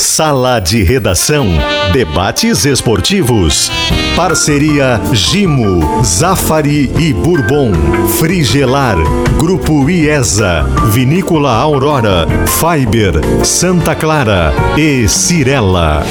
Sala de Redação. Debates esportivos. Parceria Gimo, Zafari e Bourbon. Frigelar. Grupo IESA. Vinícola Aurora. Fiber. Santa Clara. E Cirela.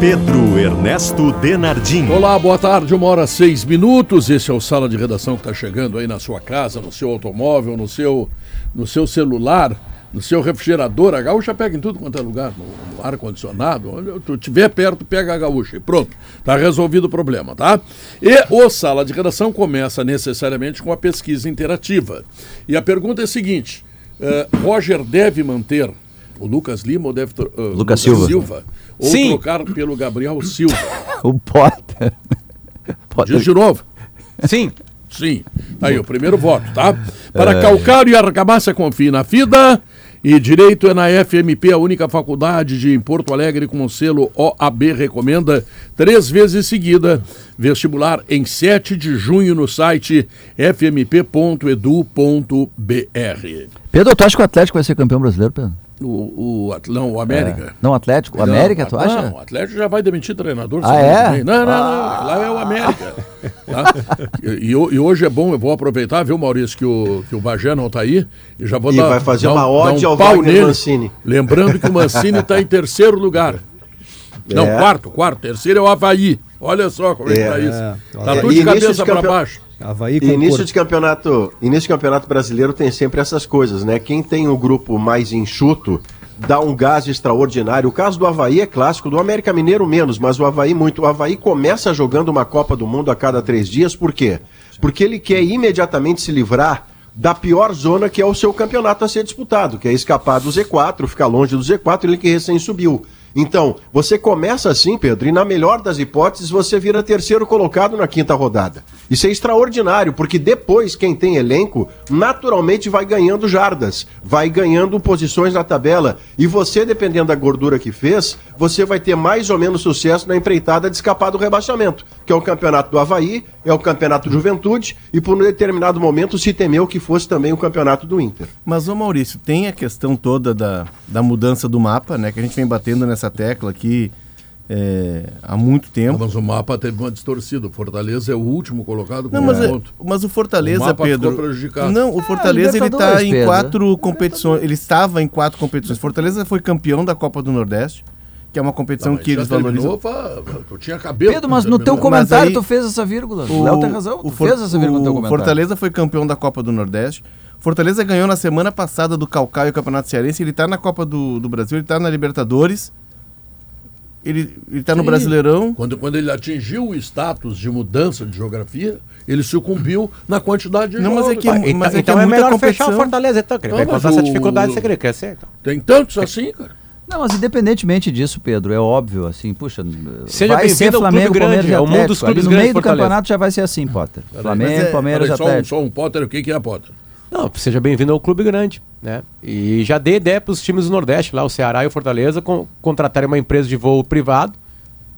Pedro Ernesto Denardim. Olá, boa tarde, uma hora seis minutos. Esse é o Sala de Redação que está chegando aí na sua casa, no seu automóvel, no seu, no seu celular, no seu refrigerador. A gaúcha pega em tudo quanto é lugar, no, no ar-condicionado. Onde tu estiver perto, pega a gaúcha. E pronto, está resolvido o problema, tá? E o Sala de Redação começa necessariamente com a pesquisa interativa. E a pergunta é a seguinte: uh, Roger deve manter o Lucas Lima ou deve. Uh, Lucas, Lucas Silva. Silva ou Sim. trocar pelo Gabriel Silva. o Potter. Potter. Diz de novo. Sim. Sim. Aí, o primeiro voto, tá? Para é... calcário e argamassa, confie na FIDA. E Direito é na FMP, a única faculdade de Porto Alegre com o selo OAB recomenda três vezes seguida. Vestibular em 7 de junho no site fmp.edu.br. Pedro, tu acha que o Atlético vai ser campeão brasileiro, Pedro? O, o, não, o América. É. Não, o Atlético? O América, tu acha? Não, o Atlético já vai demitir treinador. Ah, é? Não, não, não, ah. Lá é o América. Tá? E, e, hoje é bom, eu vou aproveitar, viu, Maurício, que o, que o Bagé não está aí. E já vou e dar, vai fazer dar, uma ode um ao pau Wagner nele. Mancini. Lembrando que o Mancini está em terceiro lugar. Não, É. quarto, quarto. Terceiro é o Havaí. Olha só como é, que É. tá isso. É. Tá É. tudo de cabeça para campe- baixo. Havaí E início cor- de campeonato, início de campeonato brasileiro tem sempre essas coisas, né? Quem tem o grupo mais enxuto dá um gás extraordinário. O caso do Havaí é clássico, do América Mineiro menos, mas o Havaí muito. O Havaí começa jogando uma Copa do Mundo a cada três dias, por quê? Porque ele quer imediatamente se livrar da pior zona que é o seu campeonato a ser disputado, que é escapar do Z4, ficar longe do Z4, ele que recém subiu. Então, você começa assim, Pedro, e na melhor das hipóteses, você vira terceiro colocado na quinta rodada. Isso é extraordinário, porque depois quem tem elenco naturalmente vai ganhando jardas, vai ganhando posições na tabela. E você, dependendo da gordura que fez, você vai ter mais ou menos sucesso na empreitada de escapar do rebaixamento, que é o campeonato do Havaí, é o campeonato do Juventude, e por um determinado momento se temeu que fosse também o campeonato do Inter. Mas, ô Maurício, tem a questão toda da, da mudança do mapa, né? Que a gente vem batendo nessa tecla aqui é, há muito tempo. Mas o mapa teve uma distorcida. O Fortaleza é o último colocado com Não, um mas, é- ponto. mas o Fortaleza, O mapa ficou Pedro. prejudicado. Não, o Fortaleza ele está em Pedro. quatro competições. Ele estava em quatro competições. Fortaleza foi campeão da Copa do Nordeste, que é uma competição mas que eles valorizam. Tu tinha cabelo. Pedro, mas no teu comentário aí- tu fez essa vírgula. O Léo tem razão. o Tu For- fez essa vírgula no teu comentário. Fortaleza foi campeão da Copa do Nordeste. Fortaleza ganhou na semana passada do Calcaio o Campeonato Cearense. Ele está na Copa do, do Brasil, ele está na Libertadores. Ele, ele tá no. Brasileirão. Quando, quando ele atingiu o status de mudança de geografia, ele sucumbiu na quantidade de Não, mas é jogos. que- Ah, então mas é que então é é, melhor competição. fechar o Fortaleza, então. Que ele Não, vai mas encontrar essa o- dificuldade você querer crescer. Então. Tem tantos assim, cara. Não, mas independentemente disso, Pedro, é óbvio, assim, puxa, Seja vai ser Flamengo, clube grande, Palmeiras e é o mundo Atlético. dos Ali clubes no meio grandes do Fortaleza. campeonato já vai ser assim, Potter. Flamengo, é- Palmeiras e Peraí, só, um, Atlético. só um Potter, o que, que é Potter? Não, seja bem-vindo ao clube grande, né? E já dei ideia para os times do Nordeste, lá o Ceará e o Fortaleza, con contratarem uma empresa de voo privado,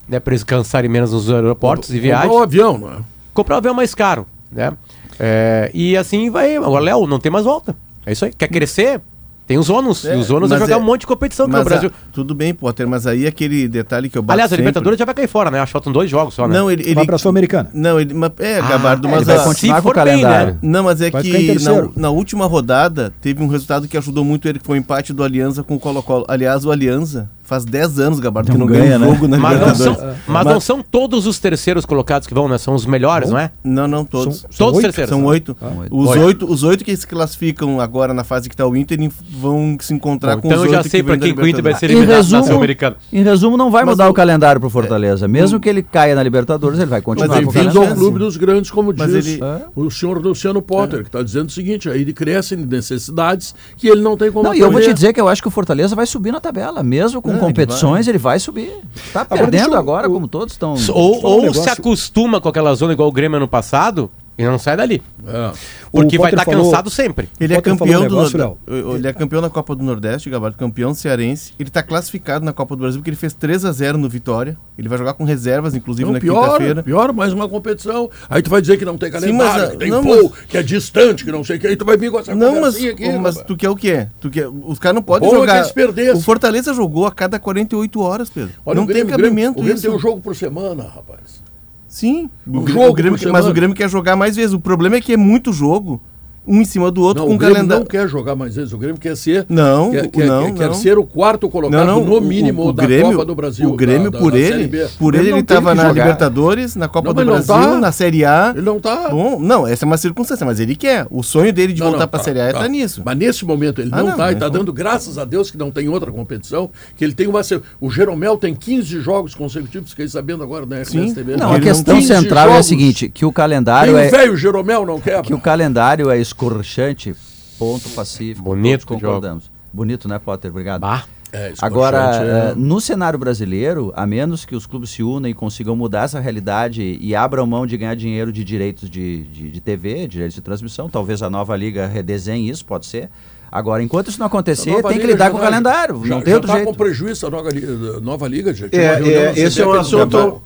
né? Para eles cansarem menos nos aeroportos e viagens. Comprar um avião, não é? Comprar um avião mais caro, né? É, e assim vai. Agora, Léo, não tem mais volta. É isso aí. Quer crescer? Tem os ônus. É, e os ônus é mas jogar é- um monte de competição pelo Mas, Brasil. ah, tudo bem, Potter, mas aí aquele detalhe que eu bato Aliás, a Libertadores já vai cair fora, né? Acho que faltam dois jogos só, né? Não, ele, ele... Vai pra Sul-Americana. Não, ele... mas- É, Ah, Gabardo, é, mas... ele vai a- continuar se com o for bem, calendário. né? Não, mas é Vai que na, na última rodada teve um resultado que ajudou muito ele, que foi o empate do Alianza com o Colo-Colo. Aliás, o Alianza faz 10 anos, Gabardo, que Não não ganha, ganha, né? jogo na Mas, não Libertadores. são, mas não são todos os terceiros colocados que vão, né? São os melhores, não é? Não, não, todos. São- Todos os terceiros. São oito. oito. Os Oito. os oito que se classificam agora na fase que está o Inter vão se encontrar Bom, com então os eu já sei da quem que o Inter vai ser. Em eliminado na resumo, Sul-Americana. em resumo, não vai mudar o- o, calendário pro Fortaleza. Mesmo que ele caia na Libertadores, ele vai continuar Mas com o ele Bem-vindo ao clube dos grandes, como Mas diz ele- o senhor Luciano Potter, que está dizendo o seguinte, aí ele cresce em necessidades que ele não tem como Não, e eu vou te dizer que eu acho que o Fortaleza vai subir na tabela. Mesmo com Não, ele competições, ele vai, subir. Tá Agora perdendo agora, eu- como todos estão. Ou, falar um ou se acostuma com aquela zona igual o Grêmio ano passado E não sai dali. É. Porque vai estar falou- cansado sempre. Ele é campeão um do negócio, Nordeste. Ele é campeão da Copa do Nordeste, Gabardo, campeão cearense. Ele está classificado na Copa do Brasil porque ele fez 3 a 0 no Vitória. Ele vai jogar com reservas, inclusive, Não, na pior, quinta-feira. pior, mais uma competição. Aí tu vai dizer que não tem calendário, mas, ah, que tem não, voo, mas- que é distante, que não sei o que. Aí tu vai vir com essa Não, mas, aqui. mas tu quer o quê? Tu quer, os caras não podem é que jogar. perdessem. o Fortaleza jogou a cada 48 horas, Pedro. Olha, não o Grêmio, tem o Grêmio- cabimento O Grêmio isso. tem um jogo por semana, rapaz. Sim, o Grêmio- jogo o Grêmio mas o Grêmio quer jogar mais vezes. O problema é que é muito jogo, um em cima do outro, Não, com o Grêmio calendário. não quer jogar mais vezes. O Grêmio quer ser. Não, quer, quer, não, quer, quer não. ser o quarto colocado, Não, não, no o- mínimo, o, o da Grêmio, Copa do Brasil. O Grêmio, da- por da ele, por Ele ele, estava na jogar. Libertadores, na Copa Não, do Brasil, tá. na Série A. Ele não tá. Bom, não, essa é uma circunstância, mas ele quer. O sonho dele de Não, voltar para a tá, Série A é tá. nisso. Mas nesse momento ele Ah, não está, e está dando graças a Deus que não tem outra competição, que ele tem uma. O Jeromel tem 15 jogos consecutivos, fiquei sabendo agora na Sim. Não, a questão 15 central é a seguinte, que o calendário o é velho Jeromel não quebra. que o calendário é escorchante, ponto pacífico. Bonito todos concordamos. Bonito, né, Potter? Obrigado. Bah. É, Agora, é. eh, no cenário brasileiro, a menos que os clubes se unam e consigam mudar essa realidade e abram mão de ganhar dinheiro de direitos de, de, de TV, direitos de transmissão, talvez a nova liga redesenhe isso, pode ser. Agora, enquanto isso não acontecer, tem que lidar com o tá- calendário. Já, não tem já outro tá jeito. com prejuízo a nova liga. Nova liga já tinha É, é, esse é um assunto.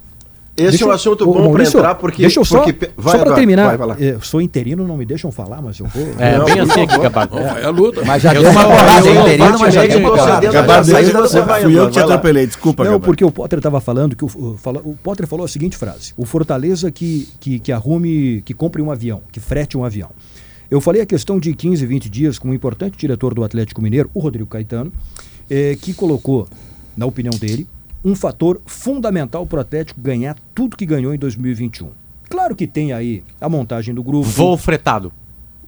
Esse Deixa é um assunto bom para entrar, porque. Deixa eu só, porque- só vai, para Eduardo, terminar. vai, vai. Eu sou interino, não me deixam falar, mas eu vou. É, Não, bem assim aqui. Gabardo. Vai a luta. Mas já Eu deu uma eu- interino, mas já eu- deu uma eu- Gabardo, eu- fui que te atropelei, desculpa, Não, porque o Potter estava falando que o Potter falou a seguinte frase: o Fortaleza que, que, que arrume, que compre um avião, que frete um avião. Eu falei a questão de 15, 20 dias com um importante diretor do Atlético Mineiro, o Rodrigo Caetano, eh, que colocou, na opinião dele, um fator fundamental para o Atlético ganhar tudo que ganhou em 2021. Claro que tem aí a montagem do grupo. Voo fretado.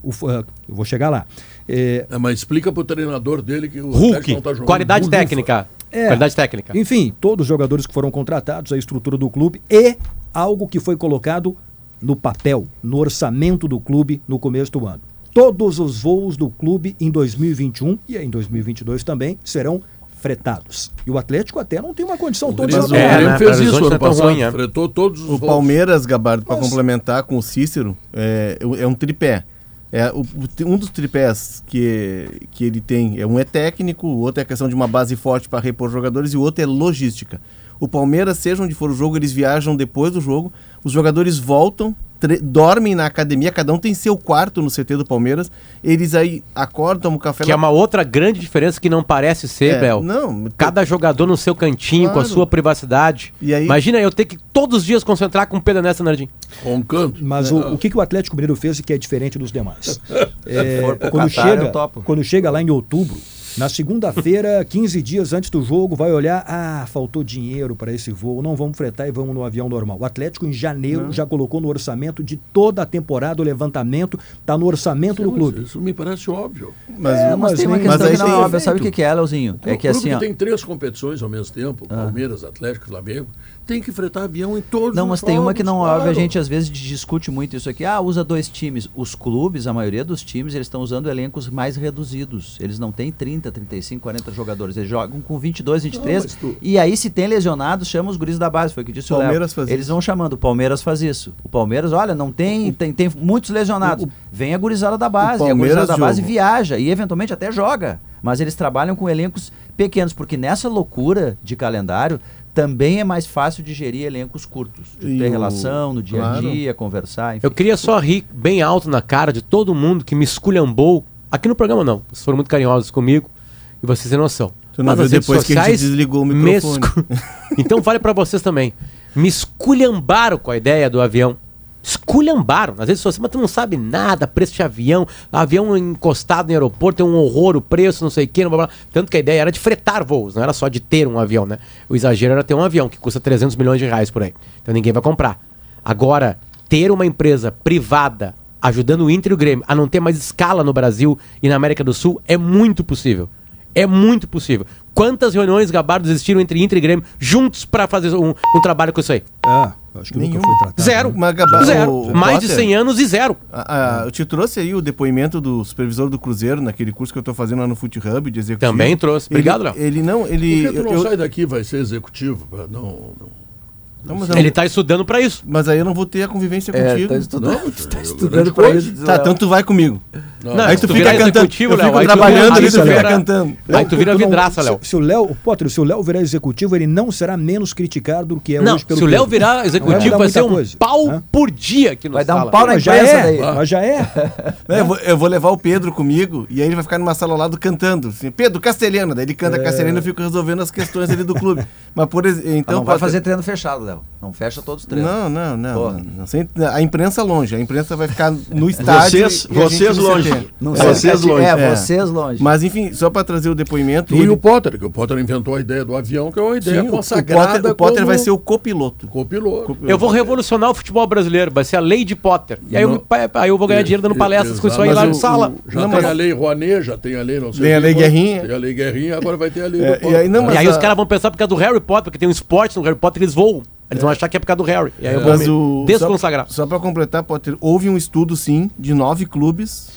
o ah, eu vou chegar lá. Eh, É, mas explica pro treinador dele que o Hulk. Atlético não tá jogando. Qualidade Hulk. técnica. É. Qualidade técnica. Enfim, todos os jogadores que foram contratados, a estrutura do clube e algo que foi colocado no papel, no orçamento do clube no começo do ano. Todos os voos do clube em 2021 e em 2022 também serão fretados. E o Atlético até não tem uma condição O toda Grêmio, É, o Grêmio né, fez pra isso ano é tão passado. ruim, é. Fretou todos os O voos. Palmeiras, Gabardo, para complementar com o Cícero, é, é um tripé. É, o- um dos tripés que, que ele tem, é um é técnico, o outro é a questão de uma base forte para repor jogadores e o outro é logística. O Palmeiras, seja onde for o jogo, eles viajam depois do jogo, os jogadores voltam, dormem na academia, cada um tem seu quarto no CT do Palmeiras, eles aí acordam, tomam café Que é lá- uma outra grande diferença que não parece ser, É, Bel. não, Cada jogador no seu cantinho, com a Claro. sua privacidade. E aí- Imagina eu ter que todos os dias concentrar com o Pedro Nessa Nardim. Roncando. Mas o, o que, que o Atlético Mineiro fez e que é diferente dos demais? É, quando, Catar, chega, quando chega lá em outubro, na segunda-feira, 15 dias antes do jogo, vai olhar: ah, faltou dinheiro para esse voo, não vamos fretar e vamos no avião normal. O Atlético, em janeiro, já colocou no orçamento de toda a temporada o levantamento, está no orçamento do Mas clube. Isso me parece óbvio. Mas, É, Não, mas, mas tem uma questão mas aí que não é óbvia. Sabe o efeito. que, é, Leozinho? É que o assim, clube ó, tem três competições ao mesmo tempo, Palmeiras, Atlético e Flamengo, tem que fretar avião em todos Não, os mas tem uma que não jogos, óbvia, a claro. gente às vezes discute muito isso aqui. Ah, usa dois times. Os clubes, a maioria dos times, eles estão usando elencos mais reduzidos. Eles não têm 30, 35, 40 jogadores. Eles jogam com 22, 23. mas tu- E aí, se tem lesionados, chama os guris da base. Foi o que disse o Léo. Palmeiras faz Eles isso. vão chamando. O Palmeiras faz isso. O Palmeiras, olha, não tem, tem, tem muitos lesionados. o- Vem a gurizada da base. o a gurizada Palmeiras, da base viaja e eventualmente até joga. Mas eles trabalham com elencos pequenos, porque nessa loucura de calendário também é mais fácil de gerir elencos curtos. De E ter o- relação no dia a claro. dia, conversar, enfim. Eu queria só rir bem alto na cara de todo mundo que me esculhambou. Aqui no programa não. Vocês foram muito carinhosos comigo e vocês têm noção. Tu não Mas viu depois que a gente sociais, desligou o me microfone. escu- então vale pra vocês também. Me esculhambaram com a ideia do avião. Esculhambaram nas redes sociais, mas tu não sabe nada, preço de avião, avião encostado no aeroporto, tem um horror, o preço, não sei o que, blá, blá, tanto que a ideia era de fretar voos, não era só de ter um avião, né? O exagero era ter um avião que custa 300 milhões de reais por aí, então ninguém vai comprar. Agora, ter uma empresa privada ajudando o Inter e o Grêmio a não ter mais escala no Brasil e na América do Sul é muito possível. É muito possível. Quantas reuniões, Gabardo, existiram entre Inter e Grêmio juntos pra fazer um, um trabalho com isso aí? Ah, acho que nunca Nenhum. foi tratado. Zero. né? Zero. o- o Mais de Potter- 100 anos e zero. Ah, ah, eu te trouxe aí o depoimento do supervisor do Cruzeiro, naquele curso que eu tô fazendo lá no Foot Hub de executivo. Também trouxe. Obrigado, ele, Léo. ele não, ele... Por que tu não eu- sai daqui vai ser executivo? Não, não. Não, Ele não- tá estudando pra isso. mas aí eu não vou ter a convivência É, contigo. tá estudando, Não, tá estudando coisa. isso. Tá, então tu vai comigo. Não, Não, aí tu tu fica cantando. executivo, Eu Léo, fico aí tu- trabalhando aí e tu tu fica vira- cantando. Aí tu vira vidraça, Léo. Se, se o Léo, o Potter, se o Léo virar executivo, ele não será menos criticado do que é Não, hoje pelo se o Léo Pedro. virar vai executivo, mudar vai ser um coisa. pau Hã? por dia no Vai dar um pau na já imprensa é, daí. mas já é. Eu, vou, eu vou levar o Pedro comigo e aí ele vai ficar numa sala ao lado cantando. Assim, Pedro, castelhana. Daí ele canta castelhana e eu fico resolvendo as questões ali do clube. Mas, por então. não vai pode- fazer treino fechado, Léo. Não fecha todos os treinos. Não, não, não. A imprensa longe. A imprensa vai ficar no estádio. Vocês, longe. Não É, sei vocês se- longe. É, É. vocês longe. Mas, enfim, só para trazer o depoimento. E ele- o Potter, que o Potter inventou a ideia do avião, que é uma ideia Sim, consagrada. o Potter, o Potter como vai ser o copiloto. copiloto. Eu vou revolucionar o futebol brasileiro, vai ser a lei de Potter. E aí, eu, aí eu vou ganhar dinheiro dando palestras com isso aí Mas lá o- na sala. o- Já Não, tem mas- a lei Rouanet, já tem a lei não sei Tem a lei Guerrinha. Tem a lei Guerrinha, agora vai ter a lei É, do e aí não, e aí os a- caras vão pensar por causa do Harry Potter, porque tem um esporte no Harry Potter, eles voam. Eles vão achar que é por causa do Harry. E aí eu vou Mas me o, desconsagrar. Só, só para completar, Potter, houve um estudo, sim, de nove clubes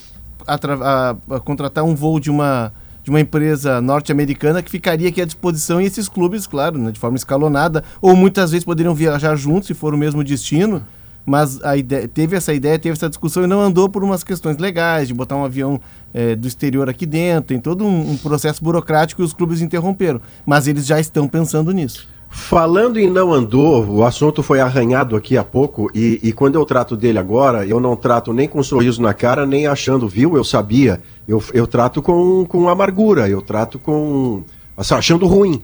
a, a- a contratar um voo de uma, de uma empresa norte-americana que ficaria aqui à disposição e esses clubes, claro, né, de forma escalonada, ou muitas vezes poderiam viajar juntos se for o mesmo destino. Mas a ideia, teve essa ideia, teve essa discussão e não andou por umas questões legais, de botar um avião eh, do exterior aqui dentro, tem todo um, um processo burocrático e os clubes interromperam. Mas eles já estão pensando nisso. Falando em não andou, o assunto foi arranhado aqui há pouco e, e quando eu trato dele agora, eu não trato nem com sorriso na cara, nem achando, viu, eu sabia. Eu, eu trato com, com amargura, eu trato com. assim, achando ruim.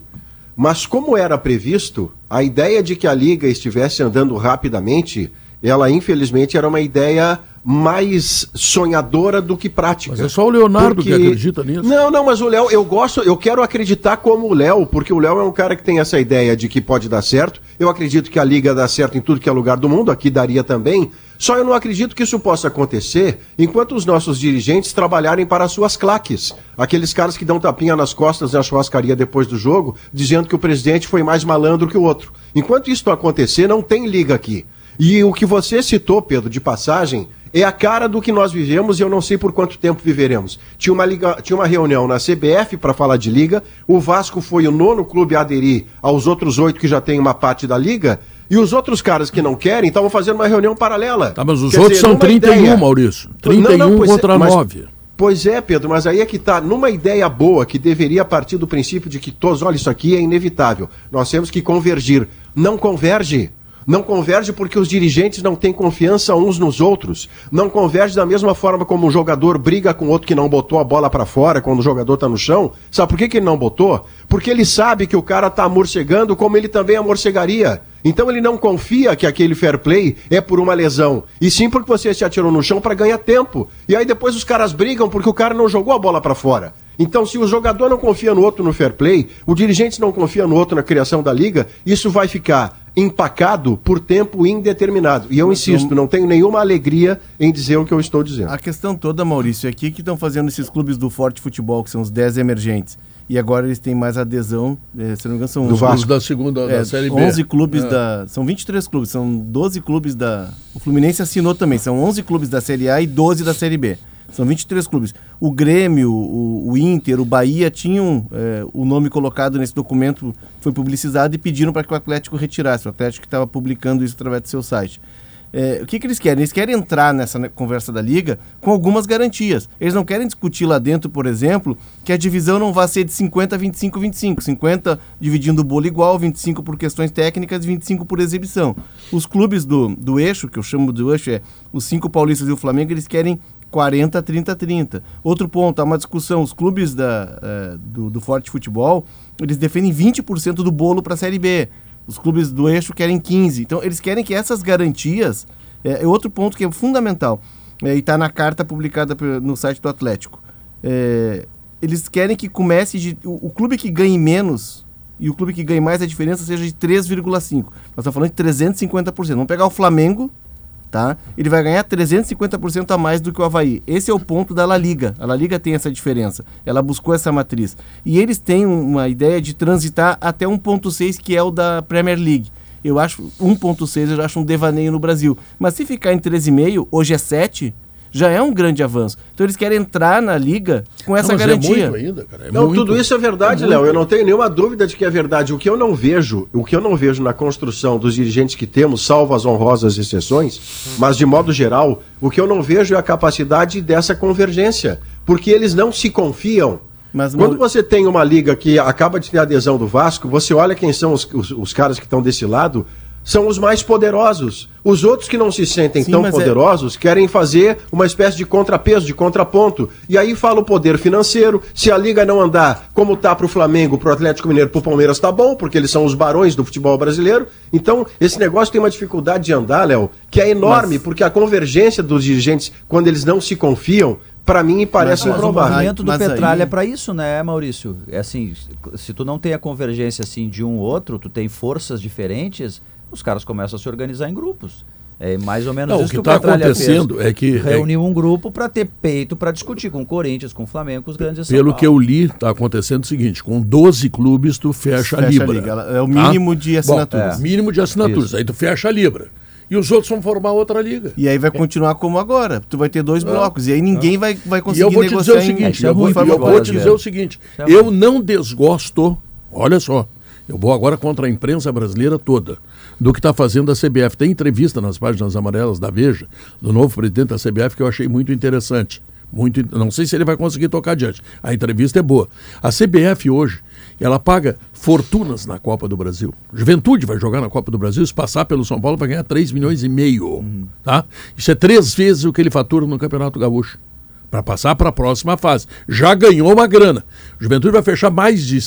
Mas como era previsto, a ideia de que a liga estivesse andando rapidamente, ela infelizmente era uma ideia mais sonhadora do que prática. Mas é só o Leonardo que acredita nisso. Não, não, mas o Léo, eu gosto, eu quero acreditar como o Léo, porque o Léo é um cara que tem essa ideia de que pode dar certo. Eu acredito que a liga dá certo em tudo que é lugar do mundo, aqui daria também. Só eu não acredito que isso possa acontecer enquanto os nossos dirigentes trabalharem para as suas claques. Aqueles caras que dão tapinha nas costas na churrascaria depois do jogo, dizendo que o presidente foi mais malandro que o outro. Enquanto isso acontecer, não tem liga aqui. E o que você citou, Pedro, de passagem, é a cara do que nós vivemos e eu não sei por quanto tempo viveremos. Tinha uma, liga, tinha uma reunião na CBF para falar de liga, o Vasco foi o nono clube a aderir aos outros oito que já têm uma parte da liga, e os outros caras que não querem estavam fazendo uma reunião paralela. Tá, mas os Quer outros dizer, são numa 31, ideia- Maurício. Não, não, 31 pois é, contra mas- 9. Pois é, Pedro, mas aí é que tá, numa ideia boa que deveria partir do princípio de que todos, olha, isso aqui é inevitável. Nós temos que convergir. Não converge. Não converge porque os dirigentes não têm confiança uns nos outros. Não converge da mesma forma como um jogador briga com outro que não botou a bola para fora quando o jogador tá no chão. Sabe por que, que ele não botou? Porque ele sabe que o cara tá amorcegando como ele também amorcegaria. Então ele não confia que aquele fair play é por uma lesão, e sim porque você se atirou no chão para ganhar tempo. E aí depois os caras brigam porque o cara não jogou a bola para fora. Então, se o jogador não confia no outro no fair play, o dirigente não confia no outro na criação da liga, isso vai ficar empacado por tempo indeterminado. E eu insisto, não tenho nenhuma alegria em dizer o que eu estou dizendo. A questão toda, Maurício, é aqui que estão fazendo esses clubes do Forte Futebol, que são os 10 emergentes. E agora eles têm mais adesão, eh, se não me engano, são Do Vasco. Da segunda é, da Série B. 11 clubes É. da. São 23 clubes, são 12 clubes da. O Fluminense assinou também, são 11 clubes da Série A e 12 da Série B. São 23 clubes. O Grêmio, o, o Inter, o Bahia tinham eh, o nome colocado nesse documento, foi publicizado e pediram para que o Atlético retirasse. O Atlético estava publicando isso através do seu site. É, o que, que eles querem? Eles querem entrar nessa né, conversa da liga com algumas garantias. Eles não querem discutir lá dentro, por exemplo, que a divisão não vai ser de 50 a 25, 25. 50 dividindo o bolo igual, 25 por questões técnicas e 25 por exibição. Os clubes do, do eixo, que eu chamo do eixo, é os cinco paulistas e o Flamengo, eles querem 40, 30, 30. Outro ponto, há uma discussão, os clubes da, eh, do, do Forte Futebol, eles defendem 20% do bolo para a Série B. Os clubes do eixo querem 15. Então, eles querem que essas garantias. É, é outro ponto que é fundamental. é, e está na carta publicada no site do Atlético. É, eles querem que comece de. O, o clube que ganhe menos e o clube que ganhe mais, a diferença seja de 3,5. Nós estamos falando de 350%. Vamos pegar o Flamengo, tá? Ele vai ganhar 350% a mais do que o Havaí. Esse é o ponto da La Liga. A La Liga tem essa diferença. Ela buscou essa matriz. E eles têm um- uma ideia de transitar até 1.6, que é o da Premier League. Eu acho 1.6, eu acho um devaneio no Brasil. Mas se ficar em 13,5, hoje é 7, já é um grande avanço. Então eles querem entrar na liga com essa Não, mas garantia. É muito ainda, cara. É não, muito. tudo isso é verdade, É Léo. Eu não tenho nenhuma dúvida de que é verdade. O que eu não vejo, o que eu não vejo na construção dos dirigentes que temos, salvo as honrosas exceções, mas de modo geral, o que eu não vejo é a capacidade dessa convergência, porque eles não se confiam. Mas, Quando você tem uma liga que acaba de ter adesão do Vasco, você olha quem são os, os, os caras que estão desse lado, são os mais poderosos. Os outros que não se sentem Sim, tão mas é- poderosos querem fazer uma espécie de contrapeso, de contraponto. E aí fala o poder financeiro. Se a liga não andar como tá pro Flamengo, pro Atlético Mineiro, pro Palmeiras tá bom, porque eles são os barões do futebol brasileiro. Então, esse negócio tem uma dificuldade de andar, Léo, que é enorme, porque a convergência dos dirigentes, quando eles não se confiam, para mim parece Mas o improvável. movimento do Mas Petralha aí- é para isso, né, Maurício? É assim, se tu não tem a convergência assim de um outro, tu tem forças diferentes, os caras começam a se organizar em grupos. É mais ou menos Não, o isso que o está Petralha acontecendo fez. é que- reuniu um grupo para ter peito para discutir com o Corinthians, com o Flamengo, com os grandes Pelo Paulo. que eu li, está acontecendo o seguinte: com 12 clubes, tu fecha, a Fecha a Libra. liga, ela- é o tá? mínimo de assinaturas. Bom, mínimo de assinaturas. Isso. Aí tu fecha a Libra. E os outros vão formar outra liga. E aí vai continuar como agora. Tu vai ter dois blocos. E aí ninguém vai, vai E conseguir eu vou te dizer negociar o em- seguinte, Isso é eu vou, e eu vou te dizer o seguinte, é eu não desgosto, olha só, eu vou agora contra a imprensa brasileira toda, do que está fazendo a CBF. Tem entrevista nas páginas amarelas da Veja, do novo presidente da CBF, que eu achei muito interessante. Muito, não sei se ele vai conseguir tocar adiante. A entrevista é boa. A CBF hoje, ela paga fortunas na Copa do Brasil. Juventude vai jogar na Copa do Brasil, se passar pelo São Paulo vai ganhar 3 milhões e meio. Tá? Isso é três vezes o que ele fatura no Campeonato Gaúcho para passar para a próxima fase. Já ganhou uma grana. Juventude vai fechar mais de,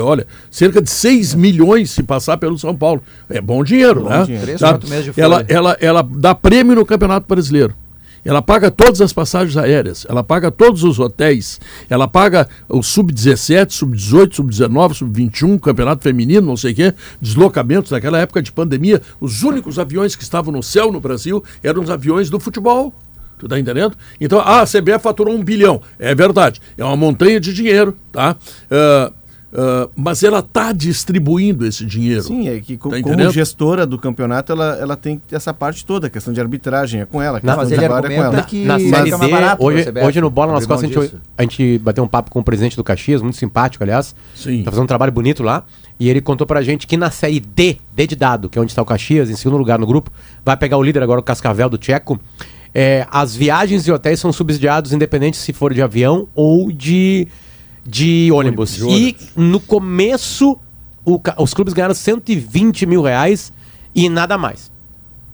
olha, cerca de 6 milhões se passar pelo São Paulo. É bom dinheiro, né? dinheiro. Três, Tá? quatro meses de ela, ela, ela dá prêmio no Campeonato Brasileiro. Ela paga todas as passagens aéreas, ela paga todos os hotéis, ela paga o sub-17, sub-18, sub-19, sub-21, campeonato feminino, não sei o quê, deslocamentos. Naquela época de pandemia, os únicos aviões que estavam no céu no Brasil eram os aviões do futebol. Tu tá entendendo? Então, ah, a CBF faturou um bilhão. É verdade. É uma montanha de dinheiro, tá? Ah, ah, mas ela está distribuindo esse dinheiro. Sim, é que co- Tá como gestora do campeonato, ela, ela tem essa parte toda, a questão de arbitragem é com ela, a Não, questão mas ele é com ela. que na fica Série mais D, barato hoje, hoje no Bola nas Costas, a gente, a gente bateu um papo com o presidente do Caxias, muito simpático, aliás. Sim. Tá fazendo um trabalho bonito lá. E ele contou pra gente que na Série D, D de dado, que é onde está o Caxias, em segundo lugar no grupo, vai pegar o líder agora, o Cascavel do Tcheco. É, as viagens e hotéis são subsidiados, independente se for de avião ou de, de ônibus. de. E no começo, o os clubes ganharam 120 mil reais e nada mais.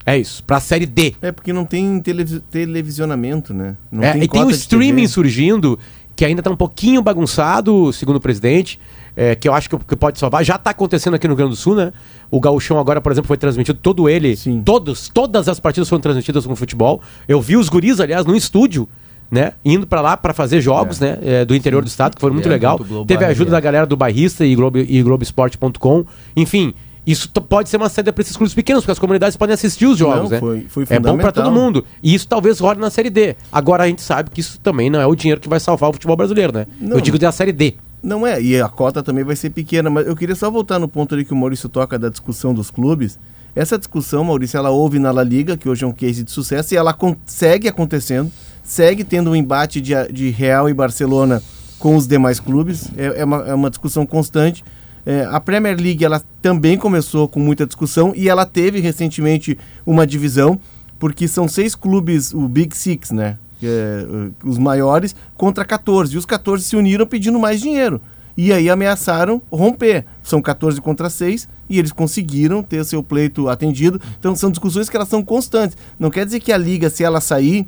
É isso, pra Série D. É porque não tem televis- televisionamento, né? Não É, e tem o streaming TV. surgindo, que ainda tá um pouquinho bagunçado, segundo o presidente, é, que eu acho que, que pode salvar. Já tá acontecendo aqui no Rio Grande do Sul, né? O Gauchão agora, por exemplo, foi transmitido todo ele. Sim. Todos, todas as partidas foram transmitidas com futebol. Eu vi os guris, aliás, no estúdio, né? Indo pra lá pra fazer jogos, né? é, do interior do estado, que foi muito É, legal. muito Teve a ajuda é. da galera do Barrista e, Globo, e Globoesporte.com. Enfim. Isso pode ser uma saída para esses clubes pequenos, porque as comunidades podem assistir os jogos, Não, né? foi- foi é bom para todo mundo. E isso talvez role na Série D. Agora a gente sabe que isso também não é o dinheiro que vai salvar o futebol brasileiro, né? Não. Eu digo da Série D. Não é, e a cota também vai ser pequena, mas eu queria só voltar no ponto ali que o Maurício toca da discussão dos clubes. Essa discussão, Maurício, ela houve na La Liga, que hoje é um case de sucesso, e ela segue acontecendo, segue tendo um embate de, de Real e Barcelona com os demais clubes, é, é uma, é uma discussão constante. É, a Premier League ela também começou com muita discussão e ela teve recentemente uma divisão, porque são seis clubes, o Big Six, né? É, uh, os maiores, contra 14. E os 14 se uniram pedindo mais dinheiro. E aí ameaçaram romper. São 14 contra 6 e eles conseguiram ter seu pleito atendido. Então são discussões que elas são constantes. Não quer dizer que a liga, se ela sair,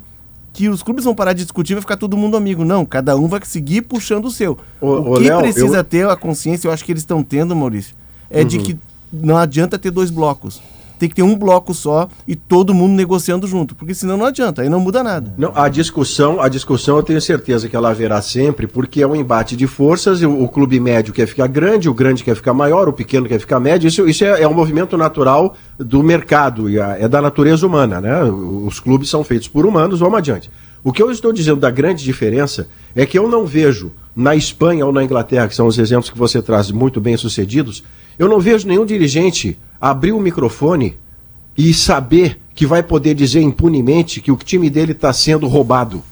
que os clubes vão parar de discutir e vai ficar todo mundo amigo. Não, cada um vai seguir puxando o seu. Ô, o que Léo, precisa eu- ter a consciência, eu acho que eles estão tendo, Maurício, é de que não adianta ter dois blocos. Tem que ter um bloco só e todo mundo negociando junto, porque senão não adianta, aí não muda nada. Não, a discussão, a discussão eu tenho certeza que ela haverá sempre, porque é um embate de forças, o, o clube médio quer ficar grande, o grande quer ficar maior, o pequeno quer ficar médio, isso, isso é, é um movimento natural do mercado, é da natureza humana, né? Os clubes são feitos por humanos, vamos adiante. O que eu estou dizendo da grande diferença é que eu não vejo na Espanha ou na Inglaterra, que são os exemplos que você traz muito bem sucedidos, eu não vejo nenhum dirigente abrir o microfone e saber que vai poder dizer impunemente que o time dele está sendo roubado.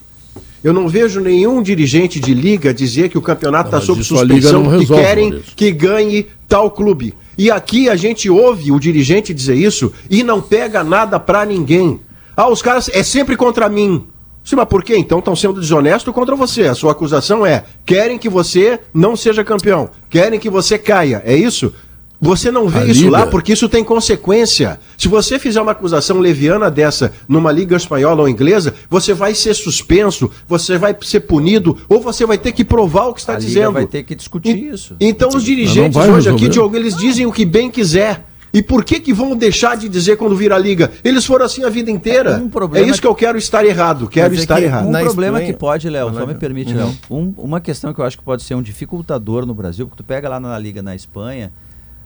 Eu não vejo nenhum dirigente de liga dizer que o campeonato está sob suspensão e resolve, querem Maurício. que ganhe tal clube. E aqui a gente ouve o dirigente dizer isso e não pega nada pra ninguém. Ah, os caras é sempre contra mim. Sim, mas por quê? Então estão sendo desonestos contra você. A sua acusação é: querem que você não seja campeão, querem que você caia. É isso? Você não vê A isso lá liga- porque isso tem consequência. Se você fizer uma acusação leviana dessa numa liga espanhola ou inglesa, você vai ser suspenso, você vai ser punido ou você vai ter que provar o que está A Liga dizendo. vai ter que discutir E- isso. Então os dirigentes hoje aqui, resolver. Diogo, eles dizem o que bem quiser. E por que que vão deixar de dizer quando vira a liga? Eles foram assim a vida inteira. É um problema é isso que eu quero estar errado. Quero é estar que errado. Um Na problema Espanha- que pode, Léo, lá, só me permite, Uhum. Léo. Um- uma questão que eu acho que pode ser um dificultador no Brasil, porque tu pega lá na Liga na Espanha,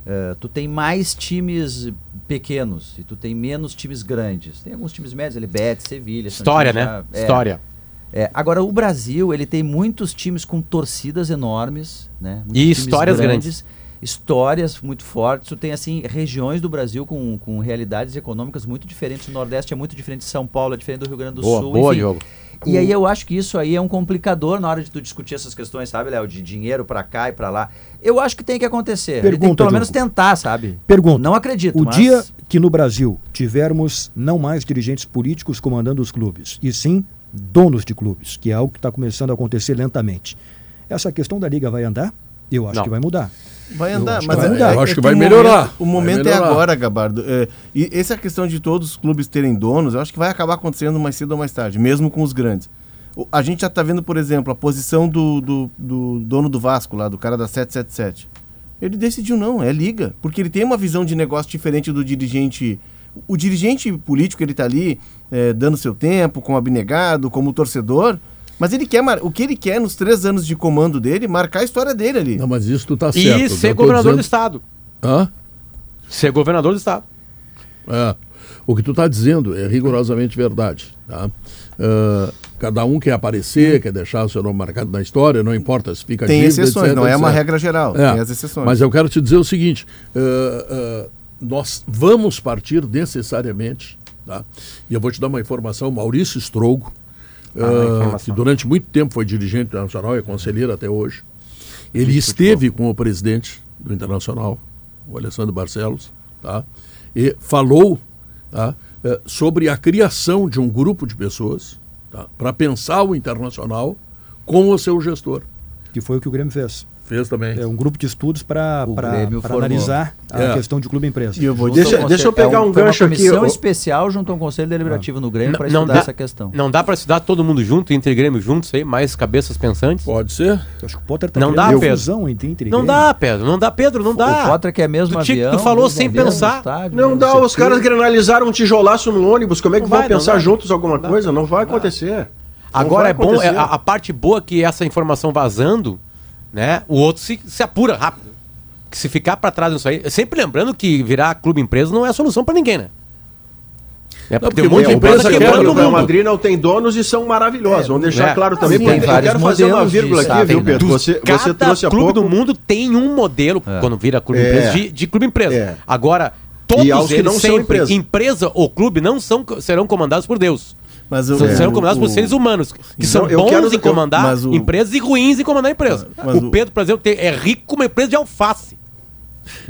eh, tu tem mais times pequenos e tu tem menos times grandes. Tem alguns times médios, ele Betis, Sevilha. História, né? já- é. História. É, agora, o Brasil, ele tem muitos times com torcidas enormes, né? Muitos E histórias grandes. Histórias muito fortes. Tu tem, assim, regiões do Brasil com, com realidades econômicas muito diferentes. O Nordeste é muito diferente de São Paulo, é diferente do Rio Grande do Boa, Sul. boa, enfim. Diogo. E aí eu acho que isso aí é um complicador na hora de tu discutir essas questões, sabe, Léo? De dinheiro pra cá e pra lá. Eu acho que tem que acontecer. Ele tem que Pergunta, pelo menos tentar, sabe? Pergunta. Não acredito, O mas... dia que no Brasil tivermos não mais dirigentes políticos comandando os clubes, e sim donos de clubes, que é algo que está começando a acontecer lentamente. Essa questão da liga vai andar? Eu acho Não. que vai mudar. Vai andar, mas que vai é- mudar. é Eu acho que vai melhorar. o momento é melhorar. agora, Gabardo. É, e essa questão de todos os clubes terem donos, eu acho que vai acabar acontecendo mais cedo ou mais tarde, mesmo com os grandes. O- A gente já está vendo, por exemplo, a posição do, do, do dono do Vasco lá, do cara da 777. Ele decidiu não, é liga, porque ele tem uma visão de negócio diferente do dirigente. O dirigente político, ele tá ali é, dando seu tempo, como abnegado, como torcedor, mas ele quer, o que ele quer nos três anos de comando dele, marcar a história dele ali. Não, mas isso tu tá certo. E ser governador do dizendo- estado. Hã? Ser governador do estado. É. O que tu está dizendo é rigorosamente verdade. Tá? Ah, cada um quer aparecer, quer deixar o seu nome marcado na história, não importa se fica Tem dívida, exceções, etc, não é uma etc. regra geral, É, tem as exceções. Mas eu quero te dizer o seguinte: ah, ah, nós vamos partir necessariamente, tá? e eu vou te dar uma informação: Maurício Strogo, Ah, ah, que durante muito tempo foi dirigente internacional e é conselheiro até hoje, ele esteve com o presidente do Internacional, o Alessandro Barcelos, tá? e falou tá, eh, sobre a criação de um grupo de pessoas tá, para pensar o Internacional com o seu gestor. Que foi o que o Grêmio fez. Fez também. É um grupo de estudos para O analisar a É. questão de clube-empresa. E eu vou Deixa- ao deixa eu conselho- pegar um foi uma gancho aqui, comissão especial junto ao Conselho Deliberativo no Grêmio para não estudar dá, essa questão. Não dá pra estudar todo mundo junto, entre Grêmio juntos aí, mais cabeças pensantes? Pode ser? Eu acho que o Potter tá Não dá, uma Pedro. fusão entre, entre Não dá, Pedro. Não dá, Pedro. Não O dá. Potter quer mesmo Tu avião. tu falou sem avião, pensar. estádio, Não dá, os o caras quê. granalizaram um tijolaço no ônibus. Como é que vão pensar juntos alguma coisa? Não vai acontecer. Agora é bom, é, a parte boa é que essa informação vazando, né? O outro se, se apura rápido. Que se ficar pra trás nisso aí. Sempre lembrando que virar clube empresa não é a solução pra ninguém, né? É porque tem um monte muita de empresa que quebrando o o Real. Madrid não tem donos e são maravilhosos. Vamos deixar É. claro também. Sim, porque eu quero fazer uma vírgula aqui, viu, sabe, Pedro? Dos- Você, cada você trouxe clube pouco. do mundo tem um modelo É. quando vira clube É. empresa de, de clube empresa. É. Agora, todos E aos que eles não são sempre, empresa. empresa ou clube, não são, serão comandados por Deus. Mas Serão o- comandados por o- seres humanos, que são eu bons quero- em eu- comandar o- empresas e ruins em comandar empresas. O o- Pedro, por exemplo, tem- é rico como uma empresa de alface.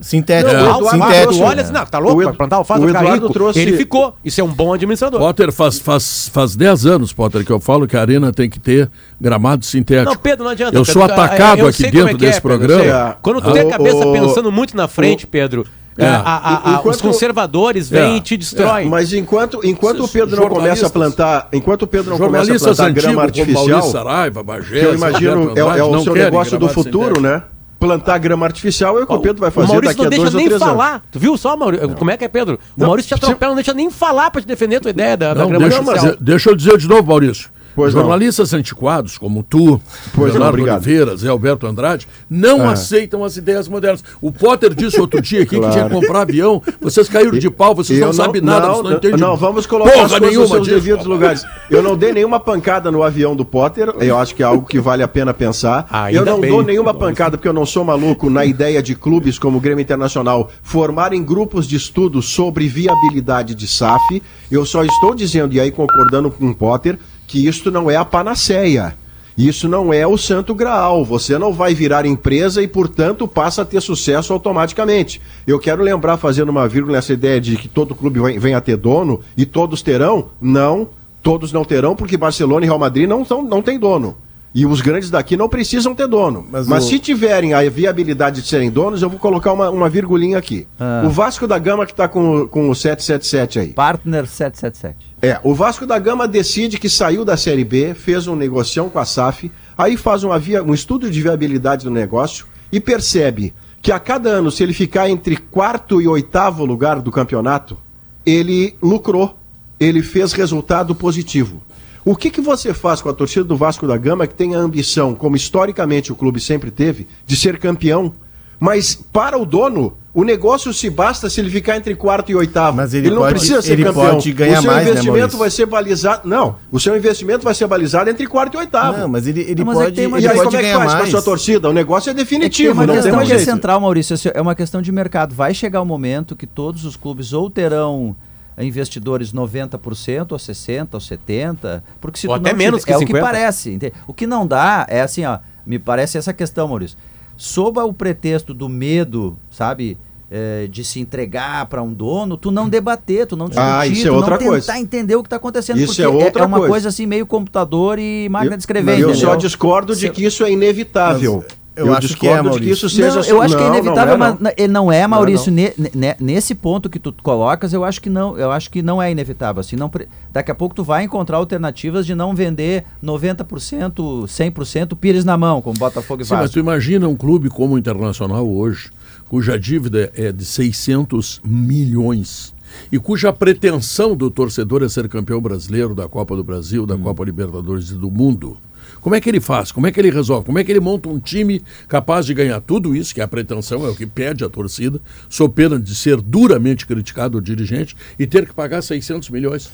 Sintético. Não, o Eduardo Alface, trouxe- tu olha assim, não, tá louco, vai plantar alface, o vai ficar Eduardo rico. trouxe- Ele ficou. Isso é um bom administrador. Potter, faz, faz, faz 10 anos, Potter, que eu falo que a arena tem que ter gramado sintético. Não, Pedro, não adianta. Eu Pedro, sou atacado eu aqui como dentro é é, desse Pedro, eu programa. É. Quando tu tem a cabeça o- pensando muito na frente, Pedro, É. a- a- a- Enquanto- os conservadores vêm É. e te destroem. Mas enquanto, enquanto o Pedro não começa a plantar, enquanto o Pedro não começa a plantar antigos, grama artificial, Saraiva, Bagé, que eu imagino é, é o não seu negócio do futuro, né? Plantar grama artificial é o que o Pedro vai o fazer Maurício daqui a não deixa dois ou nem três anos. falar. Tu viu só, Maurício? Como é que é, Pedro? O Não, Maurício te se- atropela, não deixa nem falar pra te defender a tua ideia da, da Não, grama deixa, artificial. deixa eu dizer de novo, Maurício. Pois não. Jornalistas antiquados, como tu, Pois não, Leonardo obrigado. Oliveira, Zé Alberto Andrade, não aceitam as ideias modernas. O Potter disse outro dia aqui que tinha que comprar avião. Vocês caíram de pau, vocês Eu não, sabem nada, vocês não entendem. Não, vamos colocar porra as coisas nenhuma nos devidos lugares. Eu não dei nenhuma pancada no avião do Potter, eu acho que é algo que vale a pena pensar. Ainda eu não bem. dou nenhuma pancada porque eu não sou maluco na ideia de clubes como o Grêmio Internacional formarem grupos de estudo sobre viabilidade de SAF. Eu só estou dizendo, e aí concordando com o Potter, que isto não é a panaceia. Isso não é o santo graal. Você não vai virar empresa e, portanto, passa a ter sucesso automaticamente. Eu quero lembrar, fazendo uma vírgula nessa ideia de que todo clube vem- venha a ter dono e todos terão. Não, todos não terão, porque Barcelona e Real Madrid não, são, não têm dono. E os grandes daqui não precisam ter dono. Mas Mas, o- se tiverem a viabilidade de serem donos, eu vou colocar uma, uma virgulinha aqui. Ah. O Vasco da Gama que está com, o- com o 777 aí. Partner 777. É, o Vasco da Gama decide que saiu da Série B, fez um negocião com a SAF, aí faz uma via- um estudo de viabilidade do negócio e percebe que a cada ano, se ele ficar entre quarto e oitavo lugar do campeonato, ele lucrou, ele fez resultado positivo. O que, que você faz com a torcida do Vasco da Gama que tem a ambição, como historicamente o clube sempre teve, de ser campeão? Mas para o dono, o negócio se basta se ele ficar entre quarto e oitavo. Mas ele não pode- precisa ser ele campeão. pode ganhar o seu mais, né, investimento Maurício? vai ser balizado. Não, o seu investimento vai ser balizado entre quarto e oitavo. Não, mas ele, ele Não, mas é pode, tem uma ele e aí, pode como é que ganhar faz com a mais. sua torcida? O negócio é É que tem definitivo, uma não tem questão mais que é jeito. central, Maurício. É uma questão de mercado. Vai chegar o momento que todos os clubes ou terão investidores 90%, ou 60%, ou 70%, porque se Ou tu até não menos tiver- que É o que 50%. parece. O que não dá é assim, ó, me parece essa questão, Maurício. Sob o pretexto do medo, sabe, eh, de se entregar para um dono, tu não debater, tu não discutir, Ah, isso é tu outra não tentar coisa. entender o que está acontecendo, Isso porque é outra uma coisa. coisa assim meio computador e máquina Eu- de escrever, Eu entendeu? só discordo de que isso é inevitável. Mas eu eu acho que discordo é, de que isso Maurício. seja. Não, eu acho que é Não, não inevitável, é, não. mas n- ele não é, Não, Maurício. não. ne- ne- nesse ponto que tu colocas, eu acho que não, eu acho que não é inevitável. Assim, não, pre- daqui a pouco tu vai encontrar alternativas de não vender 90%, 100% pires na mão, como Botafogo e Sim, mas Vasco. tu imagina um clube como o Internacional hoje, cuja dívida é de 600 milhões e cuja pretensão do torcedor é ser campeão brasileiro da Copa do Brasil, Hum. da Copa Libertadores e do mundo. Como é que ele faz? Como é que ele resolve? Como é que ele monta um time capaz de ganhar tudo isso, que é a pretensão, é o que pede a torcida, sob pena de ser duramente criticado o dirigente e ter que pagar 600 milhões?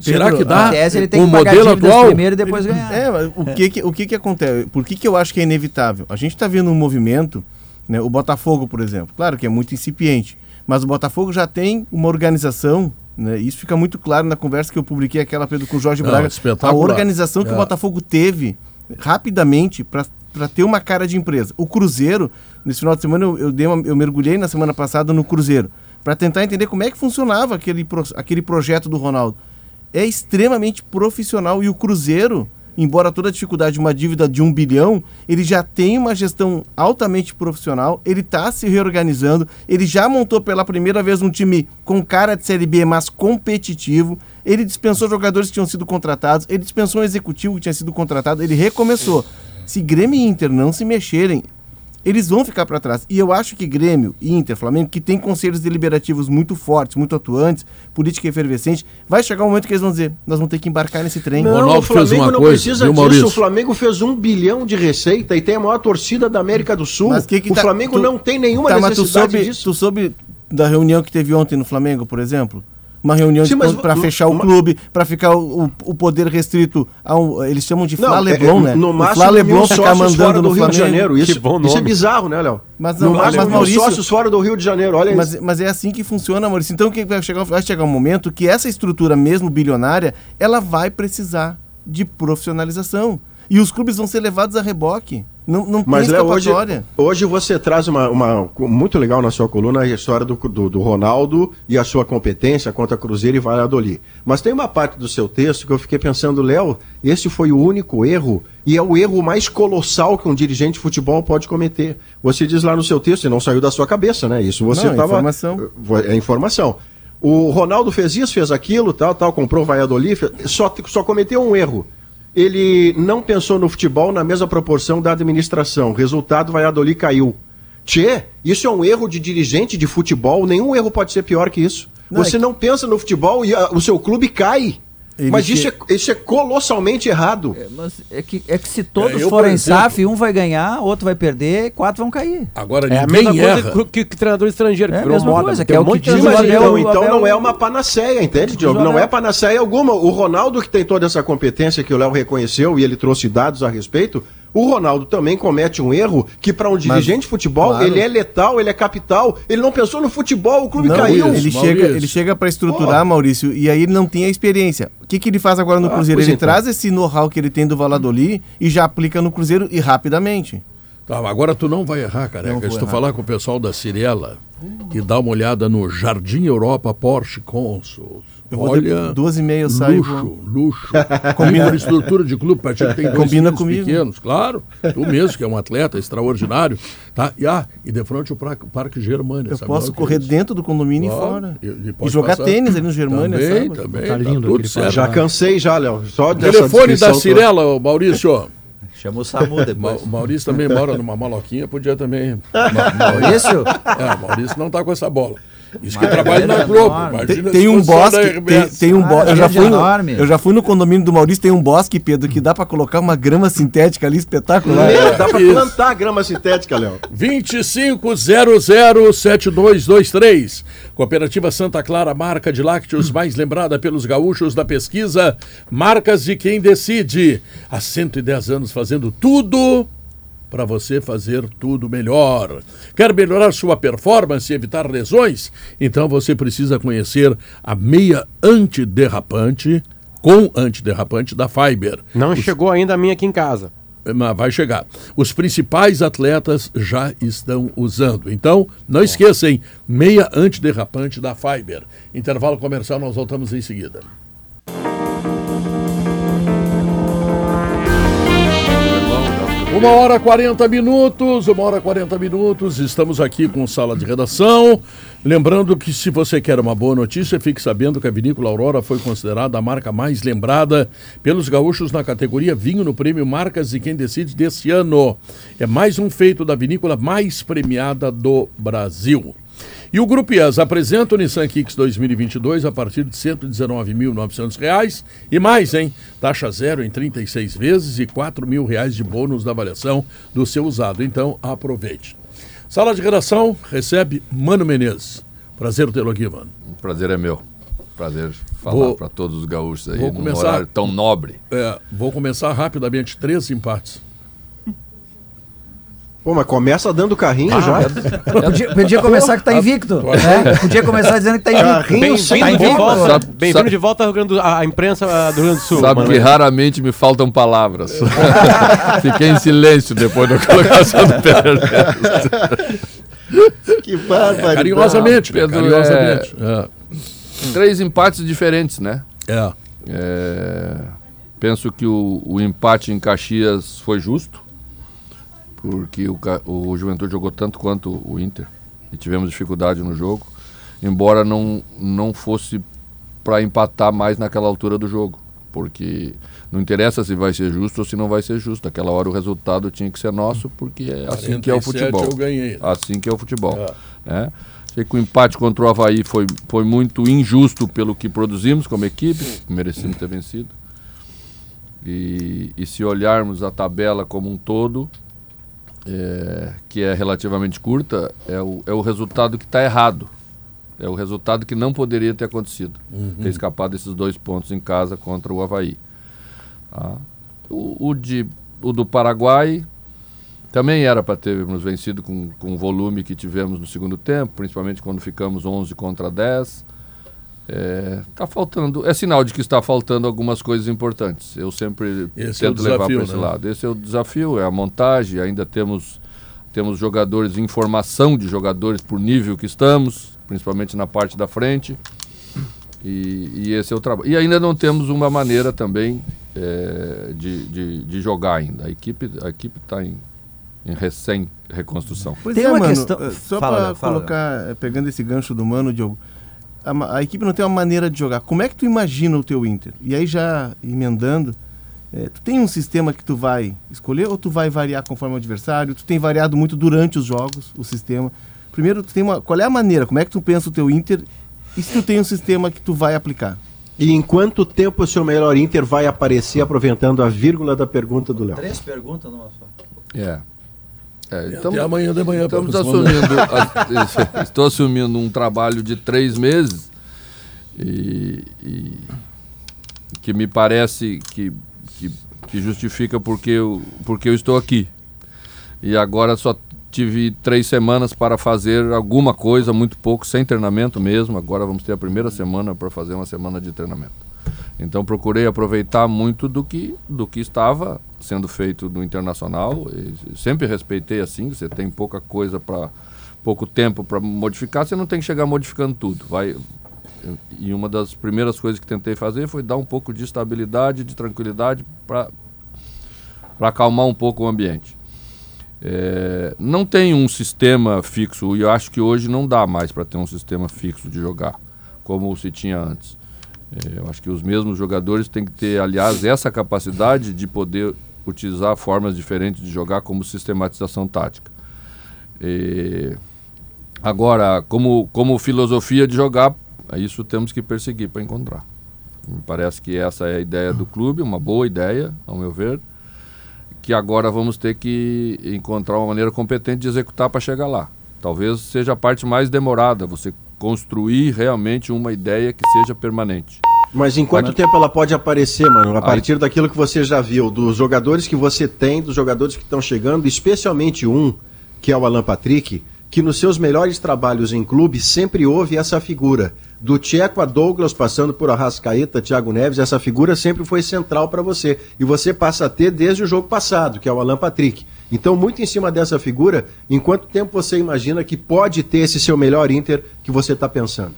Será que Na dá? tese, ele tem o que pagar modelo atual? primeiro e depois ganhar. É, mas o, Que, que, o que que acontece? Por que, que eu acho que é inevitável? A gente está vendo um movimento, né, o Botafogo, por exemplo, claro que é muito incipiente, mas o Botafogo já tem uma organização, né, isso fica muito claro na conversa que eu publiquei aquela Pedro com o Jorge Não, Braga, a organização que É. o Botafogo teve rapidamente para ter uma cara de empresa. O Cruzeiro, nesse final de semana, eu, eu, uma- eu mergulhei na semana passada no Cruzeiro, para tentar entender como é que funcionava aquele, aquele projeto do Ronaldo é extremamente profissional e o Cruzeiro, embora toda a dificuldade de uma dívida de um bilhão, ele já tem uma gestão altamente profissional, ele está se reorganizando, ele já montou pela primeira vez um time com cara de Série B, mas competitivo, ele dispensou jogadores que tinham sido contratados, ele dispensou um executivo que tinha sido contratado, ele recomeçou. Se Grêmio e Inter não se mexerem, eles vão ficar para trás. E eu acho que Grêmio, Inter, Flamengo, que tem conselhos deliberativos muito fortes, muito atuantes, política efervescente, vai chegar um momento que eles vão dizer: nós vamos ter que embarcar nesse trem. Não, Ronaldo o fez Flamengo uma não coisa, precisa viu, disso. Maurício? O Flamengo fez um bilhão de receita e tem a maior torcida da América do Sul. Mas que que o tá- Flamengo tu- não tem nenhuma Tá, mas tu necessidade soube, disso. tu soube da reunião que teve ontem no Flamengo, por exemplo? Uma reunião Sim, mas para fechar o clube, para ficar o, o- poder restrito ao. Eles chamam de Flá é- Leblon, é, né? No o máximo, Flá Leblon ficar mandando do no Rio Flamengo. de Janeiro. Isso, Que bom isso é bizarro, né, Léo? Mas no não, mas, máximo, mil Maurício, sócios fora do Rio de Janeiro. Olha Mas, isso. mas é assim que funciona, Maurício. Então que vai chegar, vai chegar um momento que essa estrutura, mesmo bilionária, ela vai precisar de profissionalização. E os clubes vão ser levados a reboque. Não, não Mas, tem Léo, hoje, hoje você traz uma, uma muito legal na sua coluna a história do, do, do Ronaldo e a sua competência contra Cruzeiro e Valladolid. Mas tem uma parte do seu texto que eu fiquei pensando, Léo, esse foi o único erro e é o erro mais colossal que um dirigente de futebol pode cometer. Você diz lá no seu texto, e não saiu da sua cabeça, né? Isso você Não, é estava. informação. É informação. O Ronaldo fez isso, fez aquilo, tal, tal, comprou o Valladolid, só, só cometeu um erro. Ele não pensou no futebol na mesma proporção da administração. Resultado, Valladolid caiu. Tchê, isso é um erro de dirigente de futebol. Nenhum erro pode ser pior que isso. Não, Você é que- não pensa no futebol e ah, o seu clube cai. Ele Mas isso é, isso é colossalmente errado. É, mas é que, é que se todos eu, por forem exemplo- SAF, um vai ganhar, outro vai perder, quatro vão cair. Agora É a mesma erra. coisa que, que treinador estrangeiro, que É a virou moda. coisa, que é um o que monte de Mas então, então Abel- não é uma panaceia, entende, Diogo? Não é panaceia alguma. O Ronaldo, que tem toda essa competência que o Léo reconheceu e ele trouxe dados a respeito, o Ronaldo também comete um erro que, para um dirigente de futebol, claro. ele é letal, ele é capital. Ele não pensou no futebol, o clube Não, caiu. ele Maurício. chega, ele chega para estruturar, Maurício, e aí ele não tem a experiência. O que, que ele faz agora no Ah, Cruzeiro? Ele então. traz esse know-how que ele tem do Valladolid e já aplica no Cruzeiro e rapidamente. Tá, agora tu não vai errar, careca. vou Se tu errar. falar com o pessoal da Cirela e dar uma olhada no Jardim Europa Porsche Consul. Eu vou Olha, de- duas e meia eu saio, luxo, luxo. Infraestrutura de clube, para ti que tem dois Combina comigo. pequenos, claro. Tu mesmo, que é um atleta extraordinário. Tá? E, ah, e de frente o Parque Germânia. Eu sabe posso que correr é dentro do condomínio Claro, e fora. e- e E, jogar passar. tênis ali no Germânia, Também, sabe? também. Tá Tá, lindo tudo aquele certo. Já cansei já, Léo. Só Telefone da toda. Cirela, Maurício. Chama o SAMU depois. O Maurício também mora numa maloquinha, podia também. Ma- Maurício? É, o Maurício não tá com essa bola. Isso que Mas trabalha ele na é Globo. Tem, tem um disposição boss da que, tem, tem um Ah, bo- eu, já grande fui no, enorme. eu já fui no condomínio do Maurício, tem um bosque, Pedro, que dá pra colocar uma grama sintética ali espetacular. Meu, dá pra Isso. plantar grama sintética, Léo. 25007223. Cooperativa Santa Clara, marca de lácteos mais lembrada pelos gaúchos da pesquisa. Marcas de quem decide. Há 110 anos fazendo tudo para você fazer tudo melhor. Quer melhorar sua performance e evitar lesões? Então você precisa conhecer a meia antiderrapante com antiderrapante da Fiber. Não chegou ainda a minha aqui em casa. Mas vai chegar. Os principais atletas já estão usando. Então, não esqueçam, meia antiderrapante da Fiber. Intervalo comercial, nós voltamos em seguida. Uma hora 40 minutos, uma hora 40 minutos, estamos aqui com sala de redação. Lembrando que se você quer uma boa notícia, fique sabendo que a Vinícola Aurora foi considerada a marca mais lembrada pelos gaúchos na categoria Vinho no Prêmio Marcas e Quem Decide desse ano. É mais um feito da vinícola mais premiada do Brasil. E o Grupo IAS apresenta o Nissan Kicks 2022 a partir de 119.900 reais e mais, hein? Taxa zero em 36 vezes e 4 mil reais de bônus da avaliação do seu usado. Então, aproveite. Sala de redação recebe Mano Menezes. Prazer tê-lo aqui, mano. O prazer é meu. Prazer falar para todos os gaúchos aí vou num começar- horário tão nobre. É, vou começar rapidamente. Três empates. Pô, mas começa dando carrinho já. Podia, podia começar que tá invicto. né? Podia começar dizendo que tá invicto. Carrinho sem Bem-vindo de volta, Sabe- bem-vindo sabe- de volta à imprensa ah, do Rio Grande do Sul. Sabe mano. que raramente me faltam palavras. Fiquei em silêncio depois da colocação do Pedro. Que barbaridade. Carinhosamente, né? Pedro, Carinhosamente. É. Três empates diferentes, né? É. É, penso que o, o empate em Caxias foi justo, porque o, o Juventude jogou tanto quanto o Inter e tivemos dificuldade no jogo, embora não, não fosse para empatar mais naquela altura do jogo, porque não interessa se vai ser justo ou se não vai ser justo. Naquela hora o resultado tinha que ser nosso, porque é assim que é o 47 futebol. eu ganhei. Assim que é o futebol. né? Sei que o empate contra o Havaí foi, foi muito injusto pelo que produzimos como equipe, merecemos ter vencido. E, e se olharmos a tabela como um todo, é, que é relativamente curta, é o, é o resultado que está errado. É o resultado que não poderia ter acontecido. Ter escapado esses dois pontos em casa contra o Havaí. Tá? O, o, de, o do Paraguai também era para termos vencido com, com o volume que tivemos no segundo tempo, principalmente quando ficamos 11 contra 10. É, tá faltando, é sinal de que está faltando algumas coisas importantes. Eu sempre Esse é o tento levar desafio, para esse né? lado. Esse é o desafio, é a montagem. Ainda temos temos jogadores, informação de jogadores por nível que estamos, principalmente na parte da frente. E, e esse é o trabalho. E ainda não temos uma maneira também é, de, de, de jogar ainda. A equipe a equipe está em, em recém reconstrução. Pois Tem é, uma mano. questão- eh, Só fala, colocar, pegando esse gancho do mano, Diogo, a, a equipe não tem uma maneira de jogar. Como é que tu imagina o teu Inter? E aí já emendando, eh, tu tem um sistema que tu vai escolher ou tu vai variar conforme o adversário? Tu tem variado muito durante os jogos, o sistema. Primeiro, tu tem uma, qual é a maneira? Como é que tu pensa o teu Inter? E se tu tem um sistema que tu vai aplicar? E em quanto tempo o seu melhor Inter vai aparecer, aproveitando a vírgula da pergunta do Léo? Três perguntas numa só. É. É, Até estamos, amanhã de manhã. estamos responder. assumindo, a- estou assumindo um trabalho de três meses e, e que me parece que, que, que justifica porque eu, porque eu estou aqui. E agora só tive três semanas para fazer alguma coisa, muito pouco, sem treinamento mesmo. Agora vamos ter a primeira semana para fazer uma semana de treinamento. Então procurei aproveitar muito do que, do que estava sendo feito no internacional. E sempre respeitei assim, você tem pouca coisa para pouco tempo para modificar, você não tem que chegar modificando tudo. Vai e uma das primeiras coisas que tentei fazer foi dar um pouco de estabilidade, de tranquilidade para para acalmar um pouco o ambiente. É, não tem um sistema fixo, e eu acho que hoje não dá mais para ter um sistema fixo de jogar, como se tinha antes. É, eu acho que os mesmos jogadores têm que ter, aliás, essa capacidade de poder utilizar formas diferentes de jogar como sistematização tática. É, agora, como, como filosofia de jogar, isso temos que perseguir para encontrar. Me parece que essa é a ideia do clube, uma boa ideia, ao meu ver que agora vamos ter que encontrar uma maneira competente de executar para chegar lá. Talvez seja a parte mais demorada, você construir realmente uma ideia que seja permanente. Mas em quanto tempo ela pode aparecer, mano? A partir daquilo que você já viu, dos jogadores que você tem, dos jogadores que estão chegando, especialmente um, que é o Alan Patrick, que nos seus melhores trabalhos em clube sempre houve essa figura. Do Tcheco a Douglas, passando por Arrascaeta, Thiago Neves, essa figura sempre foi central para você. E você passa a ter desde o jogo passado, que é o Alan Patrick. Então, muito em cima dessa figura, em quanto tempo você imagina que pode ter esse seu melhor Inter que você está pensando?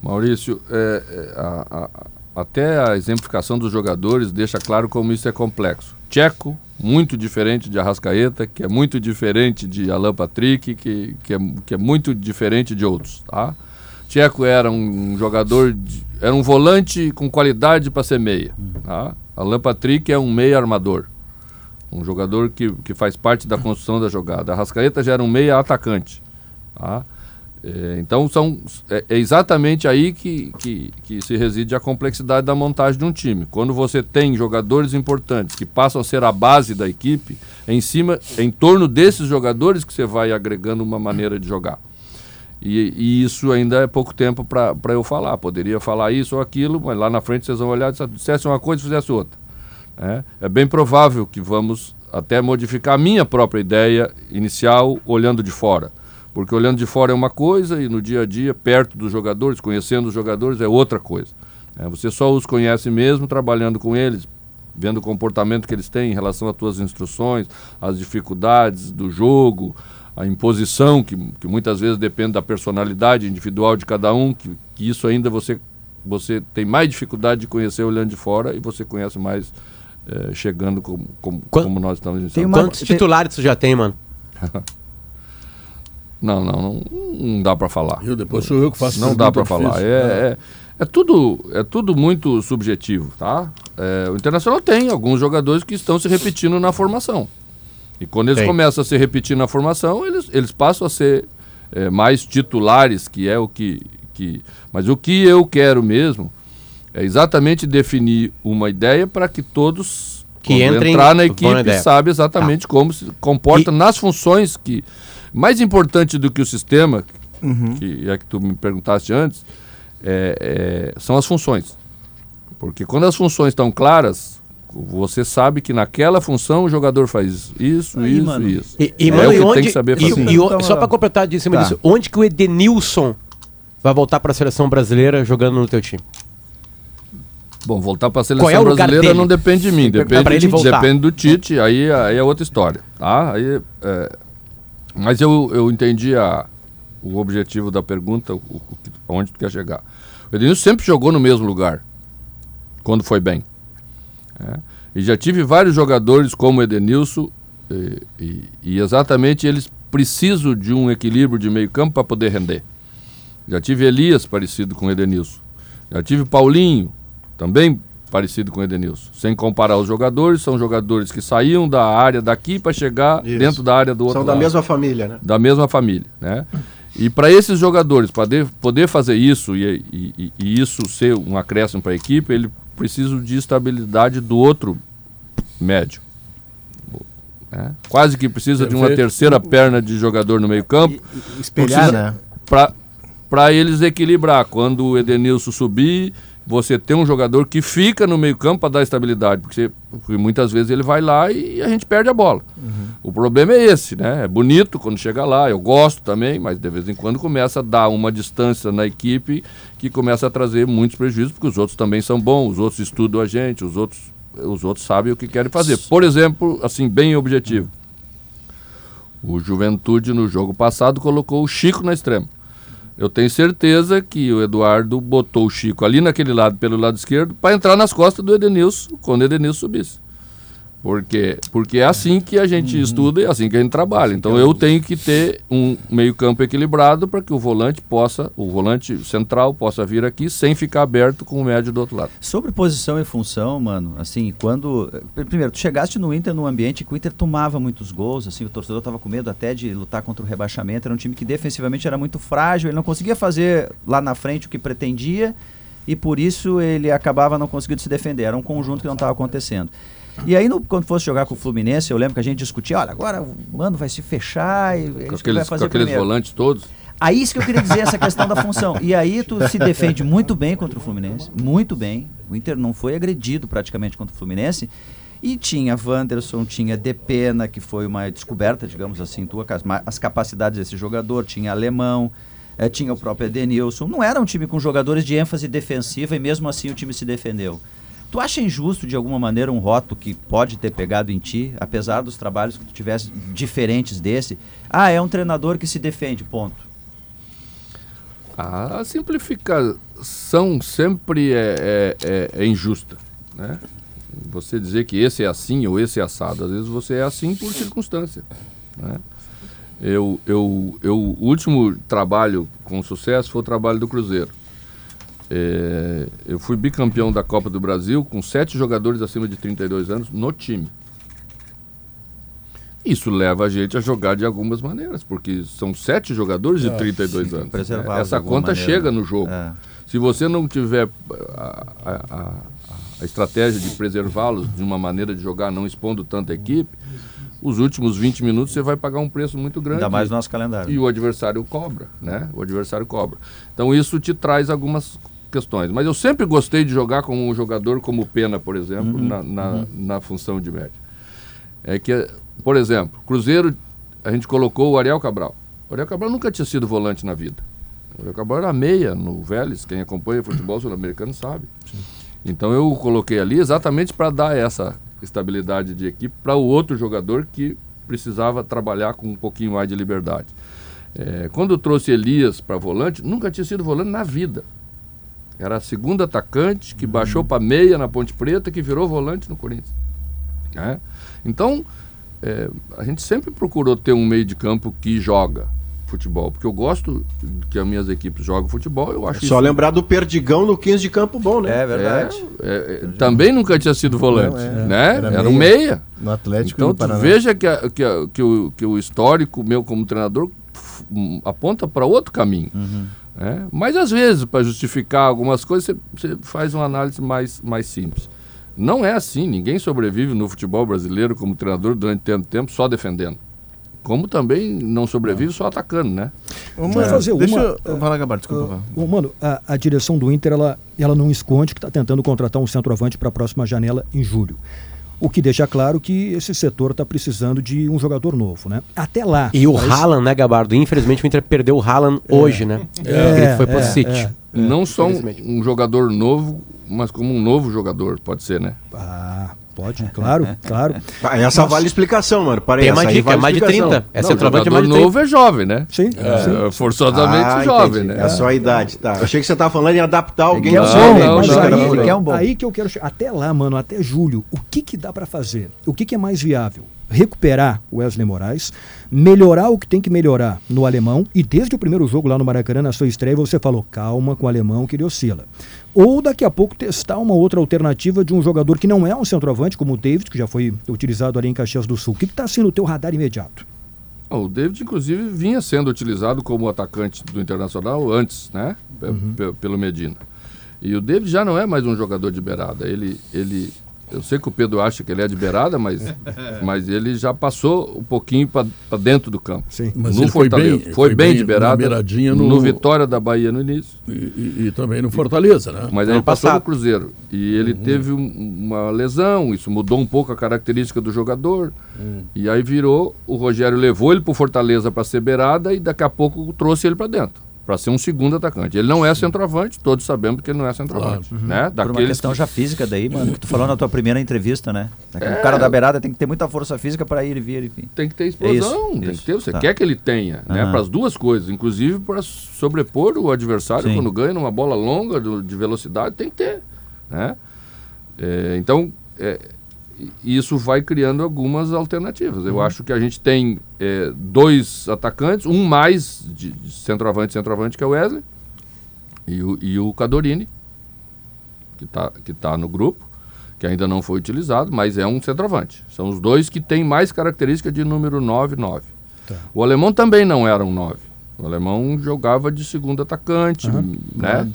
Maurício, é, é, a- a- até a exemplificação dos jogadores deixa claro como isso é complexo. Tcheco, muito diferente de Arrascaeta, que é muito diferente de Alan Patrick, que, que, é, que é muito diferente de outros. Tá? Tcheco era um jogador, de- era um volante com qualidade para ser meia. Tá? Alan Patrick é um meia armador. Um jogador que, que faz parte da construção da jogada. Arrascaeta já era um meia atacante. Tá? É, então são, é, é exatamente aí que, que, que se reside a complexidade da montagem de um time. Quando você tem jogadores importantes que passam a ser a base da equipe, é em cima, é em torno desses jogadores que você vai agregando uma maneira de jogar. E, e isso ainda é pouco tempo para eu falar. Poderia falar isso ou aquilo, mas lá na frente vocês vão olhar e dissesse uma coisa e fizesse outra. É, é bem provável que vamos até modificar a minha própria ideia inicial olhando de fora. Porque olhando de fora é uma coisa e no dia a dia, perto dos jogadores, conhecendo os jogadores, é outra coisa. É, você só os conhece mesmo trabalhando com eles, vendo o comportamento que eles têm em relação às tuas instruções, as dificuldades do jogo, a imposição, que, que muitas vezes depende da personalidade individual de cada um, que, que isso ainda você, você tem mais dificuldade de conhecer olhando de fora e você conhece mais eh, chegando como, como, como nós estamos Tem iniciando. uma- Quantos titulares tu já tem, mano? Não, não, não, não dá para falar. Eu depois sou eu que faço Não dá para falar. difícil. É, é, é tudo, é tudo muito subjetivo, tá? É, o Internacional tem alguns jogadores que estão se repetindo na formação. E quando eles Tem. começam a se repetir na formação, eles, eles passam a ser é, mais titulares, que é o que, que. Mas o que eu quero mesmo é exatamente definir uma ideia para que todos Que entrem entrar na equipe sabe exatamente como se comporta E- nas funções que mais importante do que o sistema Uhum. que é que tu me perguntaste antes é, é, são as funções porque quando as funções estão claras você sabe que naquela função o jogador faz isso Aí, isso mano. isso E, e, é mano, o e que onde, tem que saber e- fazer e o- Então, só ó, pra completar de cima tá. disso, onde que o Edenilson vai voltar pra seleção brasileira jogando no teu time? Bom, voltar para a seleção é brasileira dele? não depende de mim, depende, voltar. depende do Tite, aí, aí é outra história, tá? Aí, é, mas eu, eu entendi a, o objetivo da pergunta, o, o que- onde tu quer chegar. O Edenilson sempre jogou no mesmo lugar, quando foi bem. É. E já tive vários jogadores como o Edenilson, e, e- e exatamente eles precisam de um equilíbrio de meio campo para poder render. Já tive Elias parecido com o Edenilson. Já tive Paulinho, também parecido com o Edenilson. Sem comparar os jogadores, são jogadores que saíam da área daqui para chegar Isso. dentro da área do outro São da lado mesma família, né? da mesma família, né? E para esses jogadores poder, poder fazer isso e, e- e isso ser um acréscimo para a equipe, ele precisa de estabilidade do outro médio. né? Quase que precisa de uma terceira perna de jogador no meio-campo Espelhar, né? para eles equilibrar. Quando o Edenilson subir, você tem um jogador que fica no meio-campo para dar estabilidade, porque, você- porque muitas vezes ele vai lá e a gente perde a bola. O problema é esse, né? É bonito quando chega lá, eu gosto também, mas de vez em quando começa a dar uma distância na equipe que começa a trazer muitos prejuízos, porque os outros também são bons, os outros estudam a gente, os outros, os outros sabem o que querem fazer. Por exemplo, assim, bem objetivo. O Juventude no jogo passado colocou o Chico na extrema. Eu tenho certeza que o Eduardo botou o Chico ali naquele lado, pelo lado esquerdo, para entrar nas costas do Edenilson quando o Edenilson subisse. Porque, porque é assim que a gente estuda e é assim que a gente trabalha. Então eu tenho que ter um meio-campo equilibrado para que o volante possa, o volante central possa vir aqui sem ficar aberto com o médio do outro lado. Sobre posição e função, mano, assim, quando. eh, Primeiro, tu chegaste no Inter num ambiente que o Inter tomava muitos gols, assim, o torcedor tava com medo até de lutar contra o rebaixamento. Era um time que defensivamente era muito frágil, ele não conseguia fazer lá na frente o que pretendia e por isso ele acabava não conseguindo se defender. Era um conjunto que não estava acontecendo. E aí, no- quando fosse jogar com o Fluminense, eu lembro que a gente discutia: olha, agora o mano vai se fechar e é Com aqueles, com aqueles volantes todos. Aí isso que eu queria dizer, essa questão da função. E aí tu se defende muito bem contra o Fluminense, muito bem. O Inter não foi agredido praticamente contra o Fluminense. E tinha Wanderson, tinha Depena, que foi uma descoberta, digamos assim, tua, as, as capacidades desse jogador, tinha Alemão, eh, tinha o próprio Edenilson. Não era um time com jogadores de ênfase defensiva e mesmo assim o time se defendeu. Tu acha injusto, de alguma maneira, um rótulo que pode ter pegado em ti, apesar dos trabalhos que tu tivesse diferentes desse? Ah, é um treinador que se defende, ponto. A simplificação sempre é, é- é- é injusta, né? Você dizer que esse é assim ou esse é assado, às vezes você é assim por circunstância, né? Eu, eu, eu, o último trabalho com sucesso foi o trabalho do Cruzeiro. É, eu fui bicampeão da Copa do Brasil com sete jogadores acima de 32 anos no time. Isso leva a gente a jogar de algumas maneiras, porque são sete jogadores de 32 anos. preservá-los né? de Essa conta maneira. chega no jogo. É. Se você não tiver a, a- a- a estratégia de preservá-los de uma maneira de jogar, não expondo tanta equipe, os últimos 20 minutos você vai pagar um preço muito grande. Ainda mais no nosso calendário. E o adversário cobra, né? O adversário cobra. Então isso te traz algumas questões. Mas eu sempre gostei de jogar com um jogador como o Pena, por exemplo, Uhum, na, na, na função de médio. É que, por exemplo, Cruzeiro, a gente colocou o Ariel Cabral. O Ariel Cabral nunca tinha sido volante na vida. O Ariel Cabral era meia no Vélez, quem acompanha futebol sul-americano sabe. Então eu coloquei ali exatamente para dar essa estabilidade de equipe para o outro jogador que precisava trabalhar com um pouquinho mais de liberdade. É, quando eu trouxe Elias para volante, nunca tinha sido volante na vida. Era a segunda atacante que baixou para meia na Ponte Preta, que virou volante no Corinthians. né? Então, é, a gente sempre procurou ter um meio de campo que joga futebol, porque eu gosto que as minhas equipes jogam futebol, eu acho Só isso- lembrar do Perdigão no 15 de campo bom, né? É verdade. é, é, também nunca tinha sido volante, Não, é. né? Era Era, um meia. meia. No Atlético e Então tu veja que, a- que, a- que o, que o histórico meu como treinador hum, aponta para outro caminho. né? Mas às vezes, para justificar algumas coisas, você- você faz uma análise mais, mais simples. Não é assim, ninguém sobrevive no futebol brasileiro como treinador durante tanto tempo só defendendo. Como também não sobrevive só atacando, né? Vamos mano, fazer deixa uma- eu... Vai lá, Gabar, desculpa. Bom, mano, a, a direção do Inter ela, ela não esconde que está tentando contratar um centroavante para a próxima janela em julho. O que deixa claro que esse setor está precisando de um jogador novo, né? Até lá. E o mas- Haaland, né, Gabardo? Infelizmente o Inter perdeu o Haaland hoje, né? É, Ele foi pro é, City. é. não só um, um jogador novo, mas como um novo jogador, pode ser, né? Ah, pode, claro, claro. Ah, essa vale explicação, mano. Para Tem essa uma aí dica, vale mais de explicação. 30. É Não, centroavante é mais de 30. novo é jovem, né? Sim, sim. É, forçosamente Ah, jovem, entendi. né? É só a idade, tá. Eu achei que você tava falando em adaptar alguém quer ao um seu bom, meio, mas aí não, ele não. quer um bom. Aí que eu quero chegar. Até lá, mano, até julho, o que, que dá para fazer? O que, que é mais viável? Recuperar o Wesley Moraes, melhorar o que tem que melhorar no alemão, e desde o primeiro jogo lá no Maracanã, na sua estreia, você falou, calma com o alemão que ele oscila. Ou daqui a pouco testar uma outra alternativa de um jogador que não é um centroavante, como o David, que já foi utilizado ali em Caxias do Sul. O que está sendo o teu radar imediato? O David, inclusive, vinha sendo utilizado como atacante do Internacional antes, né? Pe- Pelo Medina. E o David já não é mais um jogador de beirada. Ele, ele, eu sei que o Pedro acha que ele é de beirada, mas, mas ele já passou um pouquinho para dentro do campo. Sim. Mas no ele foi Fortaleza. bem- foi, foi bem, bem de beirada. beiradinha no... no- Vitória da Bahia no início. E, e- e também no Fortaleza, né? Mas ele passou no Cruzeiro. E ele teve um- uma lesão, isso mudou um pouco a característica do jogador. E aí virou, o Rogério levou ele pro Fortaleza para ser beirada e daqui a pouco trouxe ele para dentro. Para ser um segundo atacante. Ele não é centroavante, todos sabemos que ele não é centroavante. Né? Por uma Daqueles questão que- já física daí, mano, que tu falou na tua primeira entrevista, né? O cara da beirada tem que ter muita força física para ir e vir, enfim. tem que ter explosão, Isso, tem isso, que ter, você tá. quer que ele tenha, né? Aham. Para as duas coisas, inclusive para sobrepor o adversário Sim. quando ganha numa bola longa de velocidade, tem que ter, né? É, então, é, isso vai criando algumas alternativas. Eu acho que a gente tem é, dois atacantes, um mais de, de centroavante, centroavante, que é o Wesley, e o, e o Cadorini, que está que tá no grupo, que ainda não foi utilizado, mas é um centroavante. São os dois que têm mais característica de número 9, 9. O alemão também não era um 9. O alemão jogava de segundo atacante, né?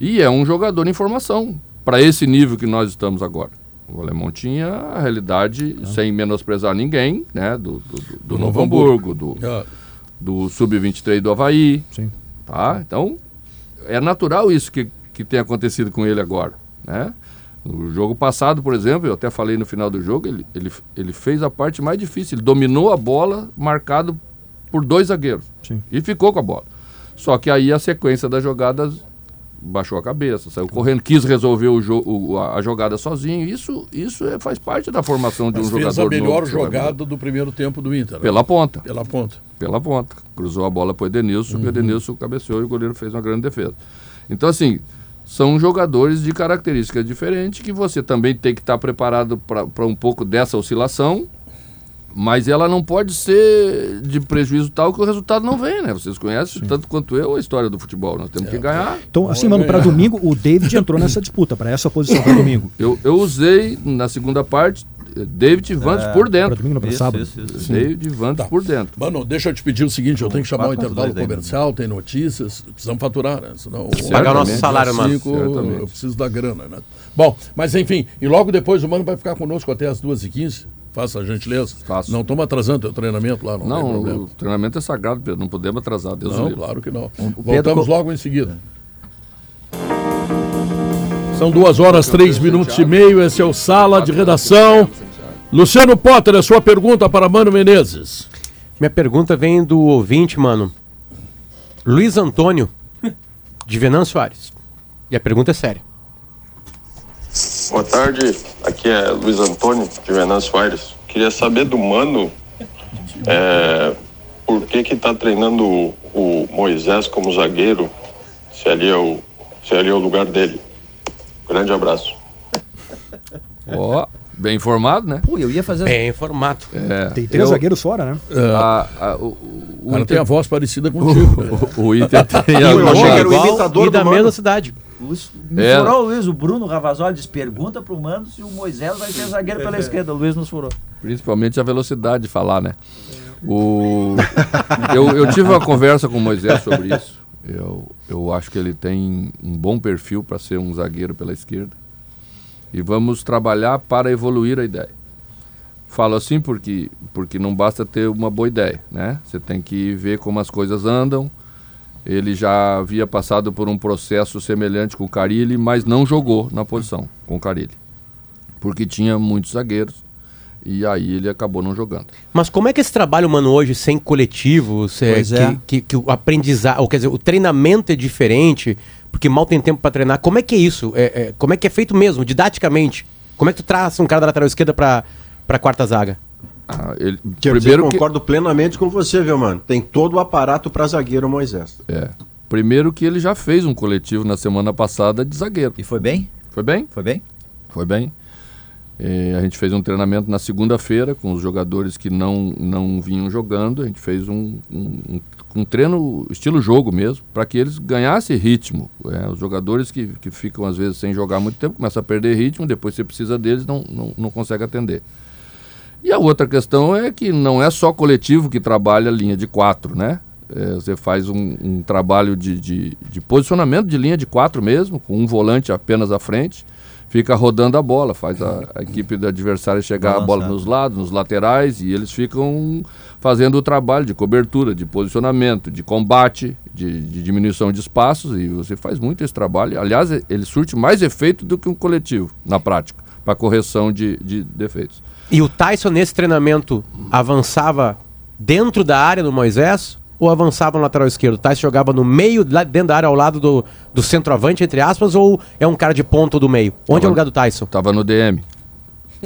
E é um jogador em formação, para esse nível que nós estamos agora. O alemão tinha a realidade, sem menosprezar ninguém, né? Do, do, do- do Novo Hamburgo, do, Ah, do Sub-23 do Havaí. Sim. Tá? Então, é natural isso que, que tem acontecido com ele agora. Né? No jogo passado, por exemplo, eu até falei no final do jogo, ele, ele, ele fez a parte mais difícil. Ele dominou a bola, marcado por dois zagueiros. Sim. E ficou com a bola. Só que aí a sequência das jogadas baixou a cabeça, saiu correndo, quis resolver o jo o- a, jogada sozinho. Isso, isso é- faz parte da formação de mas um fez jogador a melhor novo jogada do primeiro tempo do Inter. né? Pela ponta Pela ponta. pela ponta. Cruzou a bola para o Edenilson, que o Edenilson cabeceou e o goleiro fez uma grande defesa. Então, assim, são jogadores de características diferentes que você também tem que estar preparado para um pouco dessa oscilação, mas ela não pode ser de prejuízo tal que o resultado não vem, né? Vocês conhecem tanto quanto eu a história do futebol. Nós temos que ganhar. Então, assim, mano, para domingo, o David entrou nessa disputa, para essa posição para domingo. Eu, eu usei na segunda parte David Vantes por Para dentro. domingo, não para Isso, sábado. isso, isso. David Vantes Tá. por dentro. Mano, deixa eu te pedir o seguinte, eu tenho que chamar o Quatro, intervalo comercial, tem notícias, precisamos faturar, né? Senão, Pagar o nosso salário, mano. Eu preciso da grana, né? Bom, mas enfim, e logo depois o Mano vai ficar conosco até as 2h15. Faça a gentileza. Faço. Não estamos atrasando teu treinamento lá, não, tem Não, problema. o treinamento é sagrado, Pedro. Não podemos atrasar. Deus o Não, livre. claro que não. Voltamos logo em seguida. São duas horas, três minutos e meio. Esse é o Sala de Redação. Luciano Potter, a sua pergunta para Mano Menezes. Minha pergunta vem do ouvinte, mano. Luiz Antônio, de Venâncio Soares. E a pergunta é séria. Boa tarde, aqui é Luiz Antônio de Venâncio Aires. Queria saber do Mano é, por que que tá treinando o, o Moisés como zagueiro, se ali, é o, se ali é o lugar dele. Grande abraço. Ó, bem informado, né? Pô, eu ia fazer. Bem informado. É, Tem três eu- zagueiros fora, né? a- a- o, O o, cara tem Inter, a voz parecida contigo. né? o, o Inter tem eu achei que era o imitador e da do Mano. mesma cidade. Luiz, É. me furou o Luiz, o Bruno Ravazoli diz: pergunta pro Mano se o Moisés vai ser zagueiro pela esquerda. O Luiz nos furou. Principalmente a velocidade de falar, né? O, eu, eu tive uma conversa com o Moisés sobre isso. Eu, eu acho que ele tem um bom perfil para ser um zagueiro pela esquerda. E vamos trabalhar para evoluir a ideia. Falo assim porque, porque não basta ter uma boa ideia, né? Você tem que ver como as coisas andam. Ele já havia passado por um processo semelhante com o Carilli, mas não jogou na posição com o Carilli. Porque tinha muitos zagueiros e aí ele acabou não jogando. Mas como é que esse trabalho, mano, hoje, sem coletivos, é, que, é. que, que o aprendizado, ou quer dizer, o treinamento é diferente, porque mal tem tempo pra treinar. Como é que é isso? É, é, como é que é feito mesmo, didaticamente? Como é que tu traça um cara da lateral esquerda pra quarta zaga? Ah, ele, dizer, primeiro que, concordo plenamente com você, viu, mano? Tem todo o aparato para zagueiro Moisés. é, primeiro que ele já fez um coletivo na semana passada de zagueiro. E foi bem? Foi bem? Foi bem? Foi bem. Eh, a gente fez um treinamento na segunda-feira com os jogadores que não, não vinham jogando. A gente fez um, um, um- um treino estilo jogo mesmo, para que eles ganhassem ritmo. É, os jogadores que, que ficam às vezes sem jogar muito tempo começam a perder ritmo, depois você precisa deles não, não, não consegue atender. E a outra questão é que não é só coletivo que trabalha a linha de quatro, né? É, você faz um, um trabalho de, de, de posicionamento de linha de quatro mesmo, com um volante apenas à frente, fica rodando a bola, faz a, a equipe do adversário chegar a bola nos lados, nos laterais, e eles ficam fazendo o trabalho de cobertura, de posicionamento, de combate, de, de diminuição de espaços, e você faz muito esse trabalho. Aliás, ele surte mais efeito do que um coletivo, na prática, para correção de, de defeitos. E o Tyson, nesse treinamento, avançava dentro da área do Moisés ou avançava no lateral esquerdo? O Tyson jogava no meio, lá dentro da área, ao lado do, do centroavante, entre aspas, ou é um cara de ponta do meio? Onde é o lugar do Tyson? Tava no DM.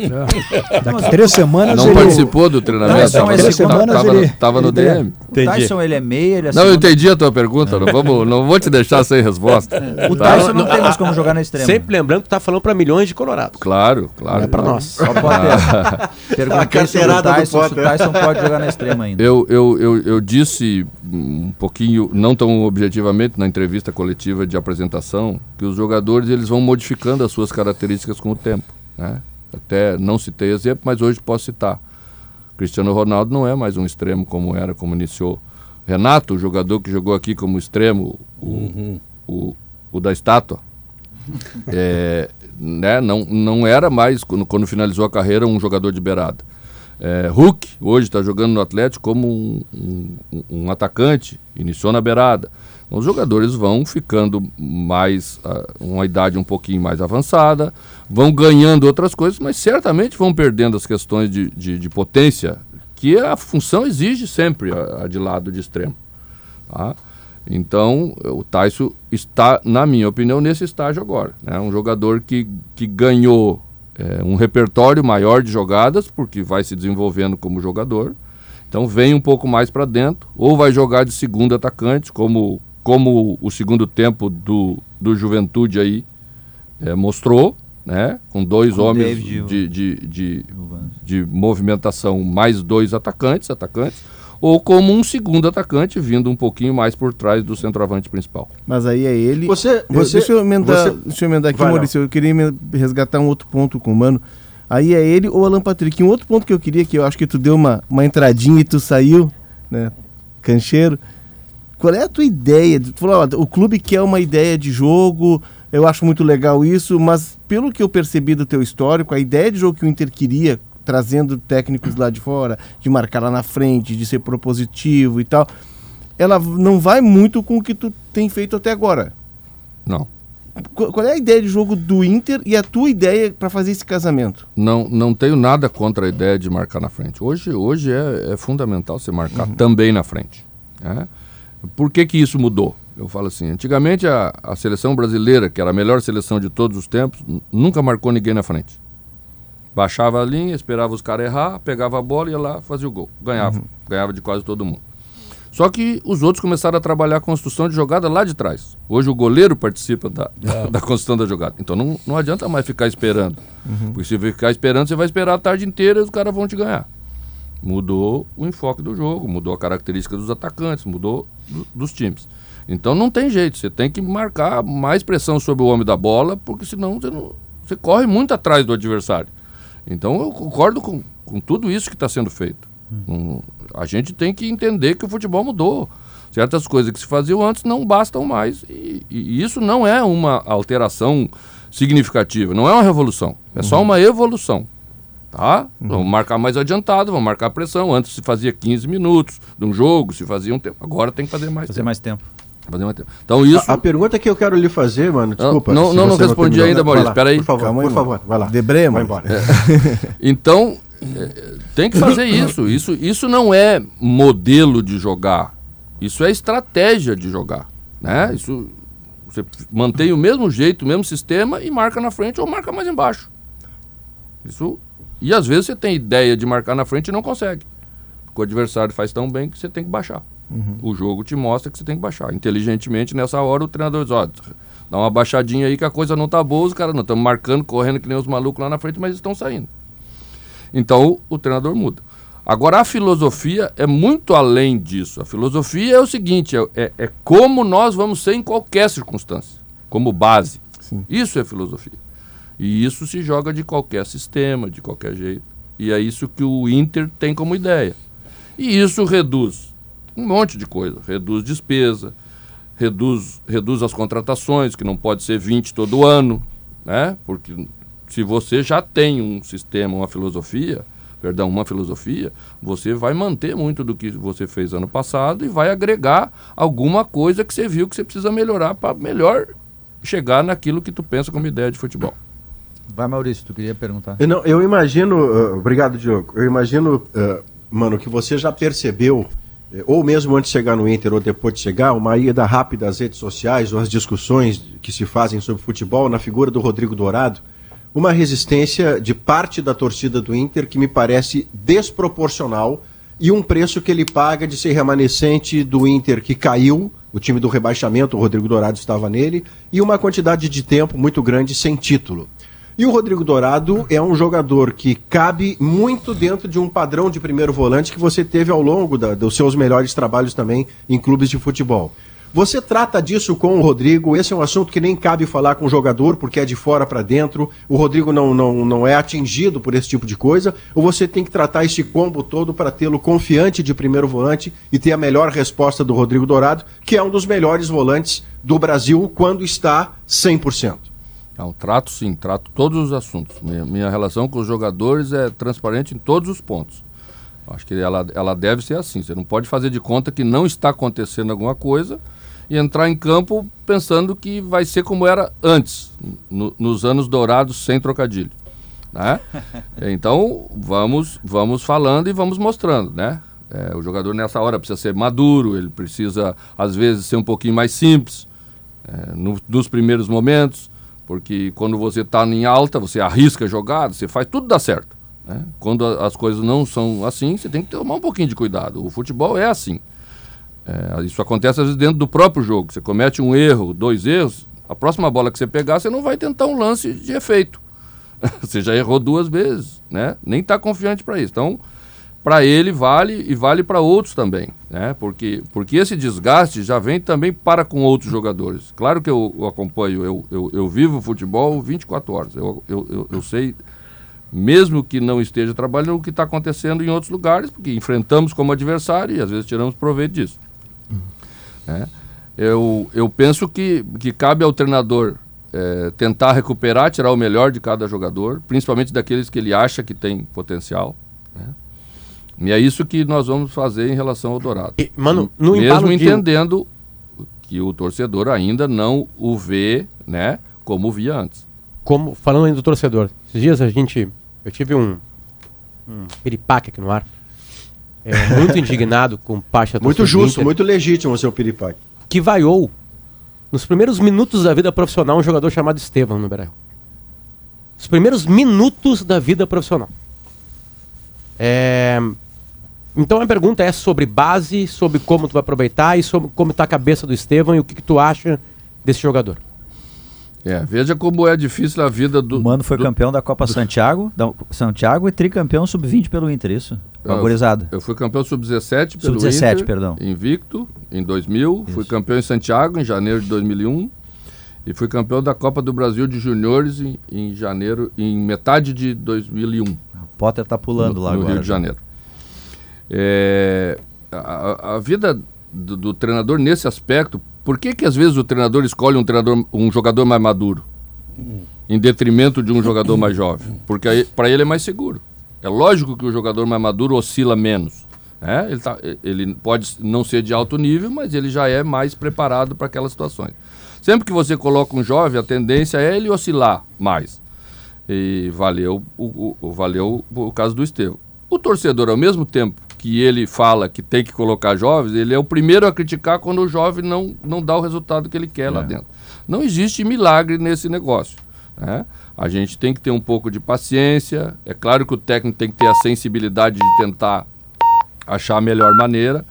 Daqui três semanas Não ele... participou do treinamento, Tyson, tava, tava- semanas tava no- ele- tava no DM. O Tyson, ele é meia, ele é Não, eu entendi a tua pergunta, não, vamos, não vou te deixar sem resposta. O Tá? Tyson não tem mais como jogar na extrema. Sempre lembrando que tá falando para milhões de colorados. Claro, claro. Não é pra claro. nós. Só Potter. Perguntei se o, carteirada do Tyson, se o. Tyson pode jogar na extrema ainda. Eu, eu, eu, eu disse um pouquinho, não tão objetivamente, na entrevista coletiva de apresentação, que os jogadores eles vão modificando as suas características com o tempo. Né? Até não citei exemplo, mas hoje posso citar. Cristiano Ronaldo não é mais um extremo como era, como iniciou. Renato, o jogador que jogou aqui como extremo, o, o, o da estátua, é, né, não, não era mais, quando, quando finalizou a carreira, um jogador de beirada. É, Hulk, hoje está jogando no Atlético como um, um- um atacante, iniciou na beirada. Os jogadores vão ficando mais, ah, uma idade um pouquinho mais avançada, vão ganhando outras coisas, mas certamente vão perdendo as questões de, de, de potência, que a função exige sempre a, a de lado de extremo. Tá? Então, o Tyson está, na minha opinião, nesse estágio agora. É um jogador que, que ganhou é, um repertório maior de jogadas, porque vai se desenvolvendo como jogador. Então, vem um pouco mais para dentro, ou vai jogar de segundo atacante, como, como o segundo tempo do, do Juventude aí é, mostrou, né? com dois Com homens David de, de, de, de movimentação, mais dois atacantes, atacantes, ou como um segundo atacante vindo um pouquinho mais por trás do centroavante principal. Mas aí é ele. Você- Eu- você- deixa, eu emendar, você- deixa eu emendar aqui, Vai, Maurício. Eu queria resgatar um outro ponto com o Mano. Aí é ele ou Alan Patrick. Um outro ponto que eu queria, que eu acho que tu deu uma, uma entradinha e tu saiu, né? Cancheiro. Qual é a tua ideia? Tu falou, ó, o clube quer uma ideia de jogo, eu acho muito legal isso, mas pelo que eu percebi do teu histórico, a ideia de jogo que o Inter queria, trazendo técnicos lá de fora, de marcar lá na frente, de ser propositivo e tal, ela não vai muito com o que tu tem feito até agora. Não. Qu- Qual é a ideia de jogo do Inter e a tua ideia para fazer esse casamento? Não, não tenho nada contra a ideia de marcar na frente. Hoje, hoje é, é fundamental você marcar também na frente. né? Por que, que isso mudou? Eu falo assim, antigamente a, a seleção brasileira, que era a melhor seleção de todos os tempos, nunca marcou ninguém na frente. Baixava a linha, esperava os caras errar, pegava a bola e ia lá, fazia o gol. Ganhava. Ganhava de quase todo mundo. Só que os outros começaram a trabalhar a construção de jogada lá de trás. Hoje o goleiro participa da, da, da construção da jogada. Então não, não adianta mais ficar esperando. Porque se ficar esperando, você vai esperar a tarde inteira e os caras vão te ganhar. Mudou o enfoque do jogo, mudou a característica dos atacantes, mudou do- dos times. Então não tem jeito, você tem que marcar mais pressão sobre o homem da bola, porque senão você, não, você corre muito atrás do adversário. Então eu concordo com, com tudo isso que está sendo feito. Não- a gente tem que entender que o futebol mudou. Certas coisas que se faziam antes não bastam mais. E, e isso não é uma alteração significativa, não é uma revolução. É só uma evolução. Tá? Vamos marcar mais adiantado, vamos marcar pressão. Antes se fazia 15 minutos de um jogo, se fazia um tempo. Agora tem que fazer mais Fazer tempo. mais tempo. Fazer mais tempo. Então isso. A, a pergunta que eu quero lhe fazer, mano, desculpa. não, não, não respondi terminou. ainda, Vai Maurício, lá, peraí. Por favor, Calma aí, por favor, vai lá. Debré, Vai embora. Então, é, tem que fazer isso. isso. Isso não é modelo de jogar. Isso é estratégia de jogar. Né? Isso, você mantém o mesmo jeito, o mesmo sistema e marca na frente ou marca mais embaixo. Isso, e às vezes você tem ideia de marcar na frente e não consegue. Porque o adversário faz tão bem que você tem que baixar. O jogo te mostra que você tem que baixar. Inteligentemente, nessa hora, o treinador diz, ó, dá uma baixadinha aí que a coisa não tá boa, os caras não estão marcando, correndo que nem os malucos lá na frente, mas estão saindo. Então o treinador muda. Agora a filosofia é muito além disso. A filosofia é o seguinte: é, é- é como nós vamos ser em qualquer circunstância, como base. Isso é filosofia. E isso se joga de qualquer sistema, de qualquer jeito. E é isso que o Inter tem como ideia. E isso reduz um monte de coisa. Reduz despesa, reduz, reduz as contratações, que não pode ser 20 todo ano, né? Porque se você já tem um sistema, uma filosofia, perdão, uma filosofia, você vai manter muito do que você fez ano passado e vai agregar alguma coisa que você viu que você precisa melhorar para melhor chegar naquilo que tu pensa como ideia de futebol. Vai, Maurício, tu queria perguntar. Eu, não, eu imagino, uh, obrigado, Diogo. Eu imagino, uh, mano, que você já percebeu, eh, ou mesmo antes de chegar no Inter ou depois de chegar, uma ida rápida às redes sociais ou às discussões que se fazem sobre futebol na figura do Rodrigo Dourado, uma resistência de parte da torcida do Inter que me parece desproporcional e um preço que ele paga de ser remanescente do Inter que caiu, o time do rebaixamento, o Rodrigo Dourado estava nele, e uma quantidade de tempo muito grande sem título. E o Rodrigo Dourado é um jogador que cabe muito dentro de um padrão de primeiro volante que você teve ao longo da, dos seus melhores trabalhos também em clubes de futebol. Você trata disso com o Rodrigo? Esse é um assunto que nem cabe falar com o jogador, porque é de fora para dentro. O Rodrigo não, não, não é atingido por esse tipo de coisa? Ou você tem que tratar esse combo todo para tê-lo confiante de primeiro volante e ter a melhor resposta do Rodrigo Dourado, que é um dos melhores volantes do Brasil quando está 100%? Não, trato sim, trato todos os assuntos. Minha, minha relação com os jogadores é transparente em todos os pontos. Acho que ela, ela deve ser assim. Você não pode fazer de conta que não está acontecendo alguma coisa e entrar em campo pensando que vai ser como era antes, no, nos anos dourados sem trocadilho. Né? Então vamos, vamos falando e vamos mostrando, né? É, o jogador nessa hora precisa ser maduro, ele precisa às vezes ser um pouquinho mais simples é, no, nos primeiros momentos. Porque quando você está em alta, você arrisca jogada, você faz tudo dá certo. Né? Quando a, as coisas não são assim, você tem que tomar um pouquinho de cuidado. O futebol é assim. É, isso acontece às vezes dentro do próprio jogo. Você comete um erro, dois erros, a próxima bola que você pegar, você não vai tentar um lance de efeito. você já errou duas vezes, né? Nem está confiante para isso. Então, para ele vale e vale para outros também, né? Porque, porque esse desgaste já vem também para com outros jogadores. Claro que eu, eu acompanho, eu, eu, eu, vivo futebol 24 horas. Eu, eu, eu, eu, sei, mesmo que não esteja trabalhando, o que está acontecendo em outros lugares, porque enfrentamos como adversário e às vezes tiramos proveito disso. Né? Eu, eu penso que, que cabe ao treinador é, tentar recuperar, tirar o melhor de cada jogador, principalmente daqueles que ele acha que tem potencial. Né? E é isso que nós vamos fazer em relação ao Dourado. E, mano, no Mesmo entendendo de... que o torcedor ainda não o vê, né, como via antes. Como, falando ainda do torcedor, esses dias a gente, eu tive um, um piripaque aqui no ar, é, muito indignado com parte da Muito justo, muito legítimo o seu piripaque. Que vaiou, nos primeiros minutos da vida profissional, um jogador chamado Estevam no Beirão. Os primeiros minutos da vida profissional. É, então a pergunta é sobre base, sobre como tu vai aproveitar e sobre como está a cabeça do Estevão e o que, que, tu acha desse jogador. É, veja como é difícil a vida do. O Mano foi do, campeão da Copa do, Santiago, da, Santiago e tricampeão sub-20 pelo Inter, isso? Agorizado. Eu, eu fui campeão sub-17 pelo sub-17, Inter, perdão. invicto, em 2000. Isso. Fui campeão em Santiago, em janeiro de 2001. E fui campeão da Copa do Brasil de Juniores em, em janeiro, em metade de 2001. O Potter tá pulando no, lá no agora. Rio de Janeiro. É, a, a, vida do, do, treinador nesse aspecto, por que que às vezes o treinador escolhe um treinador, um jogador mais maduro, em detrimento de um jogador mais jovem? Porque para ele é mais seguro. É lógico que o jogador mais maduro oscila menos. É, ele, tá, ele pode não ser de alto nível, mas ele já é mais preparado para aquelas situações. Sempre que você coloca um jovem, a tendência é ele oscilar mais. E valeu o, o, valeu o caso do Estevão. O torcedor, ao mesmo tempo que ele fala que tem que colocar jovens, ele é o primeiro a criticar quando o jovem não, não dá o resultado que ele quer é. lá dentro. Não existe milagre nesse negócio. Né? A gente tem que ter um pouco de paciência. É claro que o técnico tem que ter a sensibilidade de tentar achar a melhor maneira.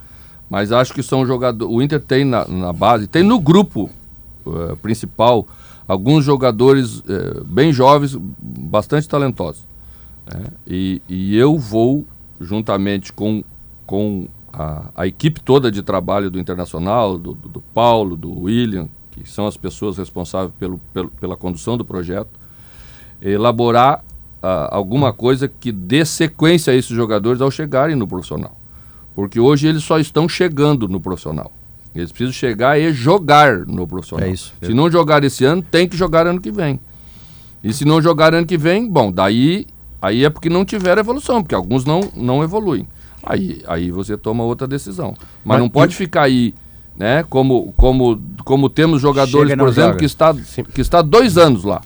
Mas acho que são jogadores. O Inter tem na, na base, tem no grupo uh, principal alguns jogadores uh, bem jovens, bastante talentosos. Né? E, e eu vou juntamente com, com a, a, equipe toda de trabalho do Internacional, do, do, do, Paulo, do William, que são as pessoas responsáveis pelo, pelo, pela condução do projeto, elaborar ah, alguma coisa que dê sequência a esses jogadores ao chegarem no profissional. Porque hoje eles só estão chegando no profissional. Eles precisam chegar e jogar no profissional. É isso. Se não jogar esse ano, tem que jogar ano que vem. E se não jogar ano que vem, bom, daí aí é porque não tiveram evolução, porque alguns não, não evoluem. Aí, aí você toma outra decisão. Mas, Mas não pode ficar aí, né? Como, como, como temos jogadores, e por exemplo, joga. que está, que está dois anos lá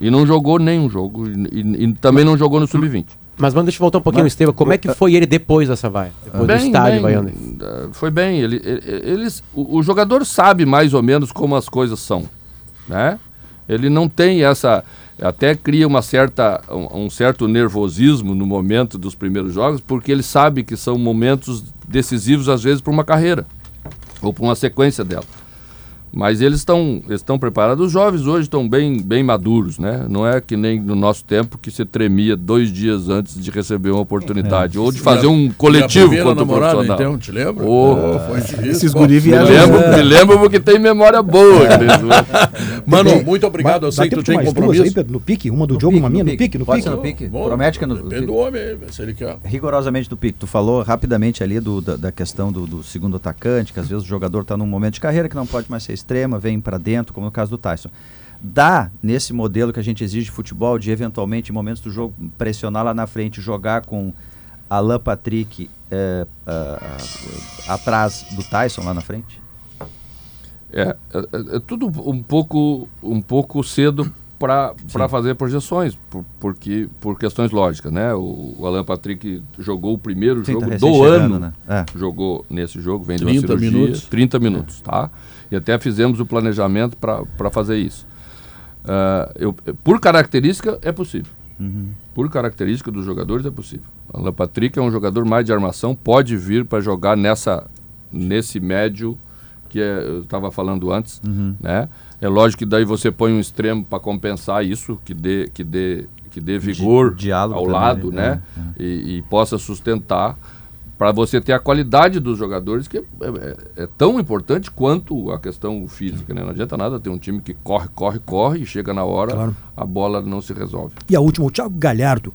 e não jogou nenhum jogo. E, e- e também não jogou no Sub-20. Mas manda deixa eu voltar um pouquinho, Estevam. Como é que foi ele depois dessa vaia? Depois do estádio vaiando? eh, foi bem. Ele, ele- eles, o, o jogador sabe mais ou menos como as coisas são, né? Ele não tem essa, até cria uma certa, um, certo nervosismo no momento dos primeiros jogos, porque ele sabe que são momentos decisivos às vezes para uma carreira ou para uma sequência dela. Mas eles estão eles estão preparados. Os jovens hoje estão bem, bem maduros, né? Não é que nem no nosso tempo que você tremia dois dias antes de receber uma oportunidade ou de fazer um coletivo a primeira contra o namorada, profissional. então, te lembra? Oh, foi difícil. Esses guri me viajam. lembro, me lembro porque tem memória boa. Mano, muito obrigado. Eu sei que tu tem compromisso. aí, Pedro? No pique? Uma do No Diogo, pique, uma no minha? No pique. pique? No Pode pique? ser no pique. Bom, Promete que é no Depende pique. do homem, aí, se ele quer. rigorosamente do pique. Tu falou rapidamente ali do, da, da questão do, do segundo atacante, que às vezes o jogador está num momento de carreira que não pode mais ser extrema, vem para dentro, como no caso do Tyson. Dá, nesse modelo que a gente exige de futebol, de eventualmente, em momentos do jogo, pressionar lá na frente, jogar com Alan Patrick ah, ah, atrás do Tyson lá na frente? É, é, é- é tudo um pouco, um pouco cedo para fazer projeções, por, porque, por questões lógicas, né? O, o Alan Patrick jogou o primeiro Sim, tá jogo recém do ano. né? É. Jogou nesse jogo, vem de uma 30 cirurgia. minutos. 30 minutos, tá? E até fizemos o planejamento para fazer isso. Ah, eu, por característica, é possível. Por característica dos jogadores, é possível. Alan Patrick é um jogador mais de armação, pode vir para jogar nessa, nesse médio que é- eu estava falando antes, né? É lógico que daí você põe um extremo para compensar isso, que dê, que dê, que dê vigor diálogo ao também, lado, né? né? E, e possa sustentar para você ter a qualidade dos jogadores que é, é- é tão importante quanto a questão física, né? Não adianta nada ter um time que corre, corre, corre e chega na hora Claro. a bola não se resolve. E a última, o Thiago Galhardo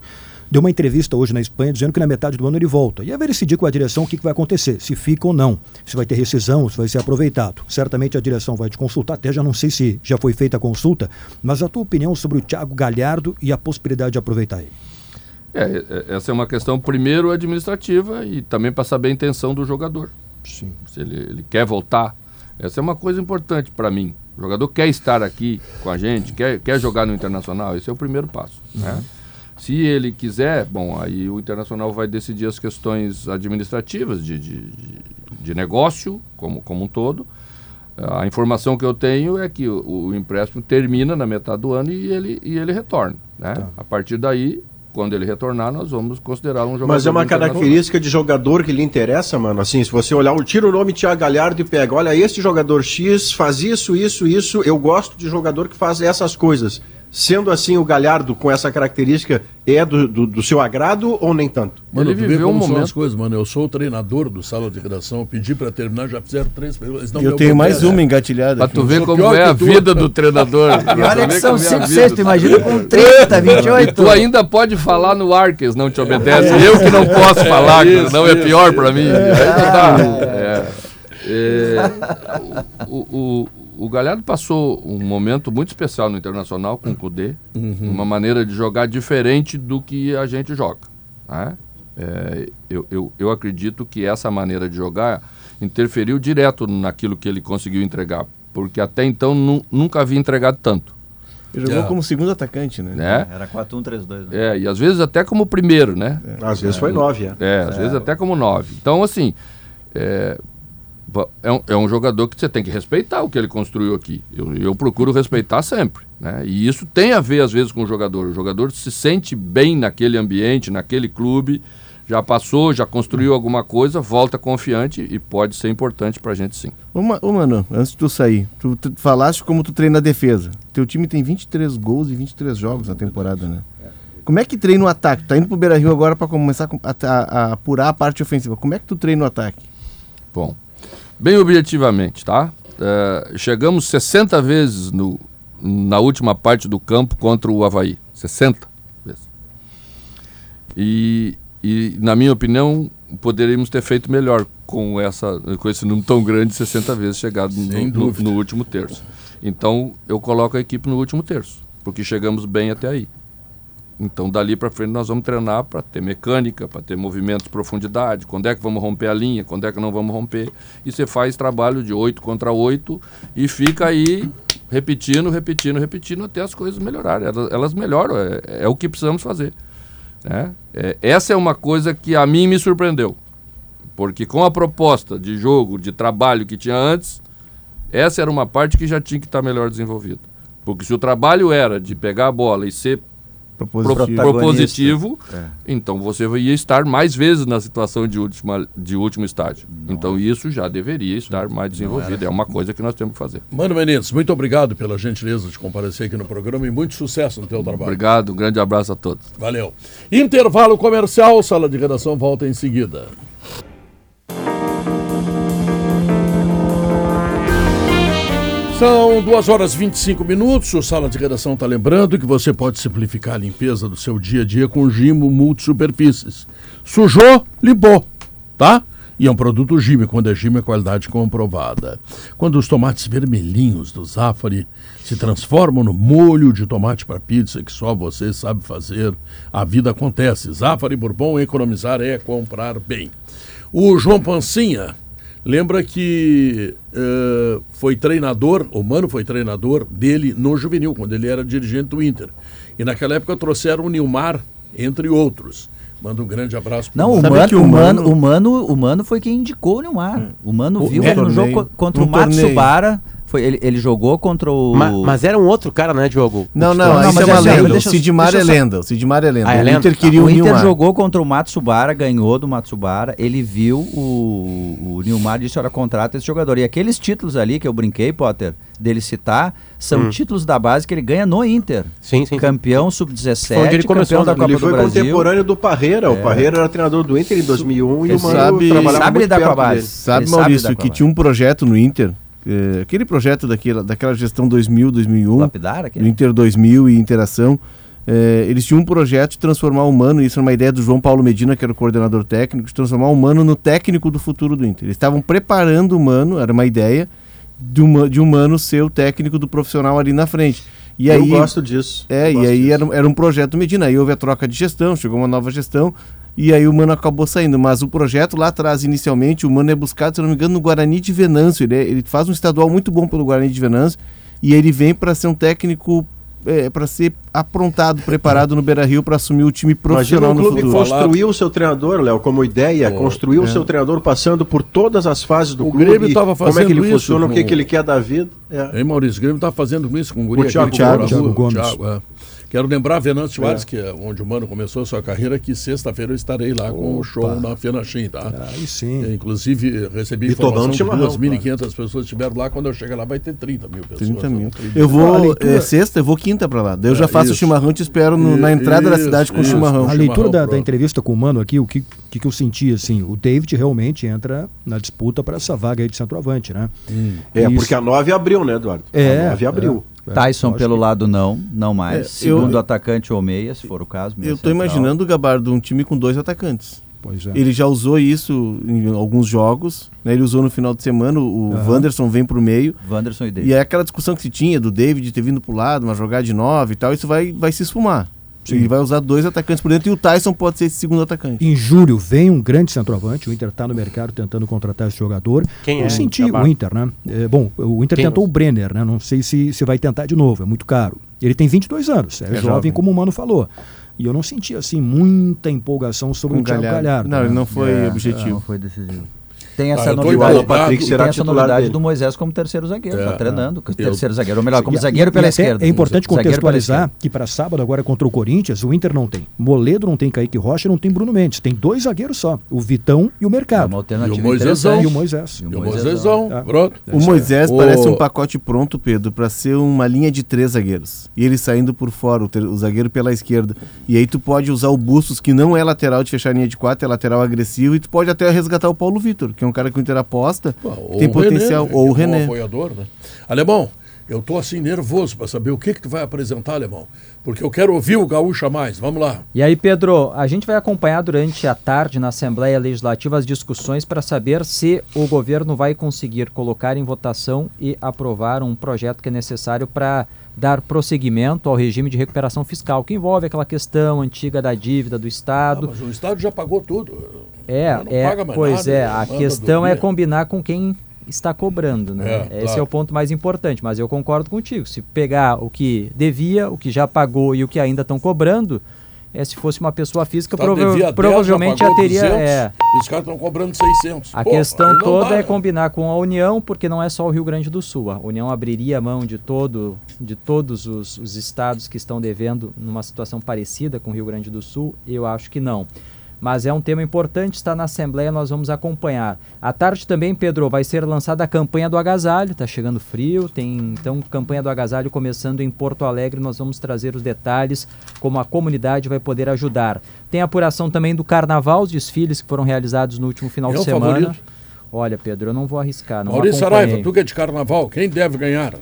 deu uma entrevista hoje na Espanha dizendo que na metade do ano ele volta. E aí vai decidir com a direção o que, que vai acontecer, se fica ou não, se vai ter rescisão, se vai ser aproveitado. Certamente a direção vai te consultar, até já não sei se já foi feita a consulta, mas a tua opinião sobre o Thiago Galhardo e a possibilidade de aproveitar ele. É, é- essa é uma questão primeiro administrativa e também para saber a intenção do jogador. Sim. Se ele, ele quer voltar. Essa é uma coisa importante para mim. O jogador quer estar aqui com a gente, quer, quer jogar no Internacional, esse é o primeiro passo. Né? Se ele quiser, bom, aí o Internacional vai decidir as questões administrativas de, de, de- negócio como, como um todo. A informação que eu tenho é que o, o empréstimo termina na metade do ano e ele, e ele retorna. Né? A partir daí, quando ele retornar, nós vamos considerar um jogador. Mas é uma característica de jogador que lhe interessa, mano. Assim, se você olhar, tira o nome Thiago Galhardo e pega, olha, este jogador X faz isso, isso, isso. Eu gosto de jogador que faz essas coisas. Sendo assim, o Galhardo com essa característica é do, do, do seu agrado ou nem tanto? Mano, Ele tu vê como um são momento- as coisas, mano. Eu sou o treinador do sala de redação. Eu pedi pra terminar, já fizeram três perguntas. Eu tenho mais uma engatilhada. Pra aqui. tu ver como é a tu. vida do treinador. E olha que são 5, 6, tu tu imagina com 30, 28. E tu ainda pode falar no ar que eles não te obedecem. Eu que não posso falar, que não é pior pra mim. Aí não dá. É. É, o, o, o Galhardo passou um momento muito especial no Internacional com o Cudê, uma maneira de jogar diferente do que a gente joga. né? É, eu, eu, eu acredito que essa maneira de jogar interferiu direto naquilo que ele conseguiu entregar, porque até então nu- nunca havia entregado tanto. Ele jogou É. como segundo atacante, né? Né? Era 4-1-3-2, né? É, e às vezes até como primeiro, né? Às vezes foi nove, é. É, às vezes até como nove. Então, assim, é, um, é um jogador que você tem que respeitar o que ele construiu aqui. Eu, eu procuro respeitar sempre. Né? E isso tem a ver, às vezes, com o jogador. O jogador se sente bem naquele ambiente, naquele clube, já passou, já construiu alguma coisa, volta confiante e pode ser importante pra gente sim. Ô, ô, mano, antes de tu sair, tu, tu falaste como tu treina a defesa. Teu time tem 23 gols e 23 jogos na temporada, né? Como é que treina o ataque? Tá indo pro Beira Rio agora pra começar com- a, a- a apurar a parte ofensiva. Como é que tu treina o ataque? Bom, bem objetivamente, tá? É, chegamos 60 vezes no, na última parte do campo contra o Havaí. 60 vezes. E, e, na minha opinião, poderíamos ter feito melhor com, essa, com esse número tão grande, 60 vezes chegado no, no, no último terço. Então, eu coloco a equipe no último terço, porque chegamos bem até aí. Então, dali para frente, nós vamos treinar para ter mecânica, para ter movimentos de profundidade, quando é que vamos romper a linha, quando é que não vamos romper. E você faz trabalho de 8 contra 8 e fica aí repetindo, repetindo, repetindo até as coisas melhorarem. Elas, elas melhoram, é, é o que precisamos fazer. né? É, essa é uma coisa que a mim me surpreendeu. Porque com a proposta de jogo, de trabalho que tinha antes, essa era uma parte que já tinha que estar melhor desenvolvida. Porque se o trabalho era de pegar a bola e ser pro- Propositivo. propositivo, então você ia estar mais vezes na situação de, última, de último estágio. então isso já deveria estar mais desenvolvido. É uma coisa que nós temos que fazer. Mano Menezes, muito obrigado pela gentileza de comparecer aqui no programa e muito sucesso no teu trabalho. Obrigado, um grande abraço a todos. Valeu. Intervalo comercial, sala de redação volta em seguida. São 2 horas e 25 minutos. O Sala de Redação está lembrando que você pode simplificar a limpeza do seu dia a dia com Gimo Multisuperfícies. Sujou, limpou, tá? E é um produto Gimo, quando é Gimo é qualidade comprovada. Quando os tomates vermelhinhos do Zafari se transformam no molho de tomate para pizza que só você sabe fazer, a vida acontece. Zafari Bourbon, economizar é comprar bem. O João Pancinha lembra que eh, foi treinador, o Mano foi treinador dele no juvenil, quando ele era dirigente do Inter. E naquela época trouxeram o Nilmar, entre outros. Manda um grande abraço pro Não, o Mano, o, Mano, o, Mano, o Mano foi quem indicou o Neymar. O Mano O- viu ele no torneio. jogo co- contra o Matsubara. torneio. Foi, ele, ele jogou contra o. Ma- mas era um outro cara, né, Diogo? Não, não, Não, isso é uma assim, lenda. deixa o Sidmar é eu só- lenda. O Sidmar é lenda. Ah, é o lenda? Inter queria o, o Inter Nilmar. jogou contra o Matsubara, ganhou do Matsubara. Ele viu o, o Nilmar disse: Olha, contrata esse jogador. E aqueles títulos ali que eu brinquei, Potter, dele citar, são títulos da base que ele ganha no Inter. Sim, sim. Campeão Foi onde sub-17, ele começou, campeão da né? Copa Ele do foi Brasil. contemporâneo do Parreira. O Parreira era treinador do Inter em 2001 e Ele o Mano sabe- trabalhava sabe muito lidar com a base. dele. Sabe, Ele Maurício, que tinha um projeto no Inter, eh, aquele projeto daquela, daquela gestão 2000, 2001, Lapidar do aquele? Inter 2000 e Interação, eh, eles tinham um projeto de transformar o Mano, isso era uma ideia do João Paulo Medina, que era o coordenador técnico, de transformar o Mano no técnico do futuro do Inter. Eles estavam preparando o Mano, era uma ideia, de, uma, de um Mano ser o técnico do profissional ali na frente. E Eu aí, gosto disso. é, e aí disso. era, era um projeto Medina. Aí houve a troca de gestão, chegou uma nova gestão, e aí o Mano acabou saindo. Mas o projeto lá atrás, inicialmente, o Mano é buscado, se não me engano, no Guarani de Venâncio. Ele, é- ele faz um estadual muito bom pelo Guarani de Venâncio, e ele vem para ser um técnico, para ser aprontado, preparado no Beira Rio para assumir o time Imagina profissional um no clube futuro. construiu o seu treinador, Léo, como ideia, construiu o seu treinador passando por todas as fases do O clube. Grêmio tava como é que ele fazendo funciona, o que, com- que ele quer da vida. É. Hein, Maurício? O Grêmio está fazendo isso com o guri O Thiago Gomes. Thiago, Thiago Gomes. Thiago, é. Quero lembrar Venâncio Soares, que é onde o Mano começou a sua carreira, que sexta-feira eu estarei lá com o show na Fenachim, tá? Aí sim. É, Inclusive, recebi E informação que chimarrão, 2.500 pessoas estiveram lá. Quando eu chegar lá, vai ter 30 mil pessoas. 30 mil. Eu vou é, sexta, eu vou quinta para lá. Daí eu É, já faço o isso. chimarrão e te espero no- na entrada da Isso, cidade com o isso. chimarrão. A leitura chimarrão da, da entrevista com o Mano aqui, o que, que, que eu senti, assim, o David realmente entra na disputa para essa vaga aí de centroavante, né? É, Isso. porque a 9 abriu, né, Eduardo? É, a 9 abriu. É, Tyson lógico pelo que- lado não, não mais. É, Segundo eu- atacante ou meia, se for o caso. Eu tô central. imaginando o Gabardo um time com dois atacantes. Pois é. Ele já usou isso em alguns jogos, né? Ele usou no final de semana, o Aham. Wanderson vem pro meio. Wanderson e David. E é aquela discussão que se tinha do David ter vindo pro lado, uma jogada de nove e tal, isso vai, vai se esfumar. Ele vai usar dois atacantes por dentro e o Tyson pode ser esse segundo atacante. Em julho vem um grande centroavante, o Inter está no mercado tentando contratar esse jogador. Quem Eu é, senti o Inter, né? É, bom, o Inter Quem tentou você- o Brenner, né? Não sei se, se vai tentar de novo, é muito caro. Ele tem 22 anos, é, jovem, jovem. como o Mano falou. E eu não senti, assim, muita empolgação sobre Com o Thiago Galhardo. Galhardo. Não, né? ele não foi É, objetivo. Não foi decisivo. Tem Ah, essa tô novidade, empolgado. Patrick será tem essa novidade dele. do Moisés como terceiro zagueiro. É. Tá treinando. como Eu- Terceiro zagueiro. Ou melhor, como E zagueiro e pela esquerda. É importante contextualizar que para sábado, agora contra o Corinthians, o Inter não tem. Moledo não tem Kaique Rocha, não tem Bruno Mendes. Tem dois zagueiros só, o Vitão e o É Mercado. uma alternativa E o Moisésão. E o Moisés. E o o Moisésão. Tá. pronto. O Moisés Ô- parece um pacote pronto, Pedro, para ser uma linha de três zagueiros. E ele saindo por fora, o, ter- o zagueiro pela esquerda. E aí tu pode usar o Bustos, que não é lateral de fechar a linha de quatro, é lateral agressivo, e tu pode até resgatar o Paulo Vitor, que é um cara que o Inter aposta, tem o potencial. René, ou o que é um René. apoiador, né? Alemão, Eu tô assim nervoso para saber o que que tu vai apresentar, alemão, porque eu quero ouvir o gaúcha mais. Vamos lá. E aí, Pedro, a gente vai acompanhar durante a tarde na Assembleia Legislativa as discussões para saber se o governo vai conseguir colocar em votação e aprovar um projeto que é necessário para dar prosseguimento ao regime de recuperação fiscal, que envolve aquela questão antiga da dívida do Ah, Estado. mas o Estado já pagou tudo. É, Não é, paga mais pois nada, é, a questão é combinar com quem está cobrando, né? É, Esse claro. é o ponto mais importante, mas eu concordo contigo. Se pegar o que devia, o que já pagou e o que ainda estão cobrando, é, se fosse uma pessoa física, Estado prova- devia 10, provavelmente já, teria. 200, é, os caras estão cobrando 600. a Pô, questão toda dá, é né? combinar com a União, porque não é só o Rio Grande do Sul. A União abriria a mão de, todo, de todos os, os estados que estão devendo numa situação parecida com o Rio Grande do Sul? Eu acho que não. Mas é um tema importante, está na Assembleia, nós vamos acompanhar. À tarde também, Pedro, vai ser lançada a campanha do agasalho, está chegando frio, tem então campanha do agasalho começando em Porto Alegre, nós vamos trazer os detalhes, como a comunidade vai poder ajudar. Tem a apuração também do carnaval, os desfiles que foram realizados no último final É de semana. favorito. Olha, Pedro, eu não vou arriscar. Não Maurício. Saraiva, tu que é de carnaval, quem deve ganhar?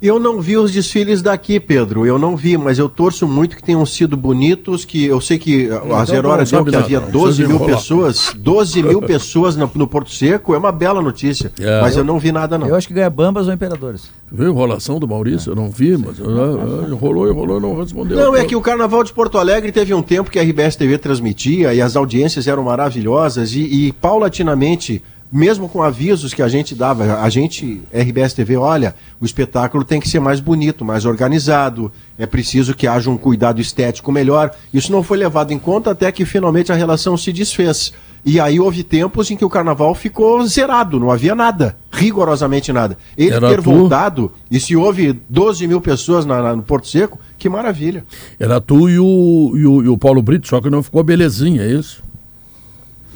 Eu não vi os desfiles daqui, Pedro. Eu não vi, mas eu torço muito que tenham sido bonitos. Que eu sei que a então Zerora não deu sabe que nada, havia não 12 precisa mil enrolar. pessoas. 12 mil pessoas no, no Porto Seco é uma bela notícia. É. mas eu não vi nada, não. Eu acho que ganha Bambas ou Imperadores. Viu a enrolação do Maurício? Eu não vi, mas ah, ah, enrolou, enrolou e não respondeu. Não, é que o Carnaval de Porto Alegre teve um tempo que a RBS TV transmitia e as audiências eram maravilhosas e, e paulatinamente, mesmo com avisos que a gente dava, a gente, RBS TV, olha, o espetáculo tem que ser mais bonito, mais organizado, é preciso que haja um cuidado estético melhor. Isso não foi levado em conta até que finalmente a relação se desfez. E aí houve tempos em que o carnaval ficou zerado, não havia nada, rigorosamente nada. Ele Era ter tu? voltado, e se houve 12 mil pessoas na- na- no Porto Seco, que maravilha. Era tu e o, e, o, e o Paulo Brito, só que não ficou belezinha, é isso?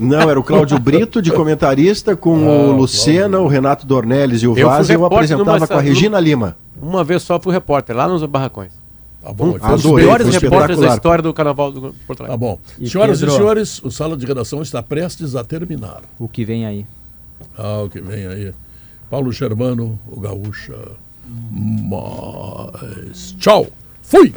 Não, era o Cláudio Brito de comentarista com Ah, o Lucena, o Renato Dornelles e o Eu Vaz. Eu repórter apresentava numa- com a Regina Lima. Uma vez só fui repórter, lá nos barracões. Tá bom, Um foi adorei, piores foi repórteres da história do Carnaval do Porto Alegre. Tá bom. E Senhoras Pedro? e senhores, o Sala de Redação está prestes a terminar. O que vem aí? Ah, o que vem aí. Paulo Germano, o Gaúcha. Mas. Tchau! Fui!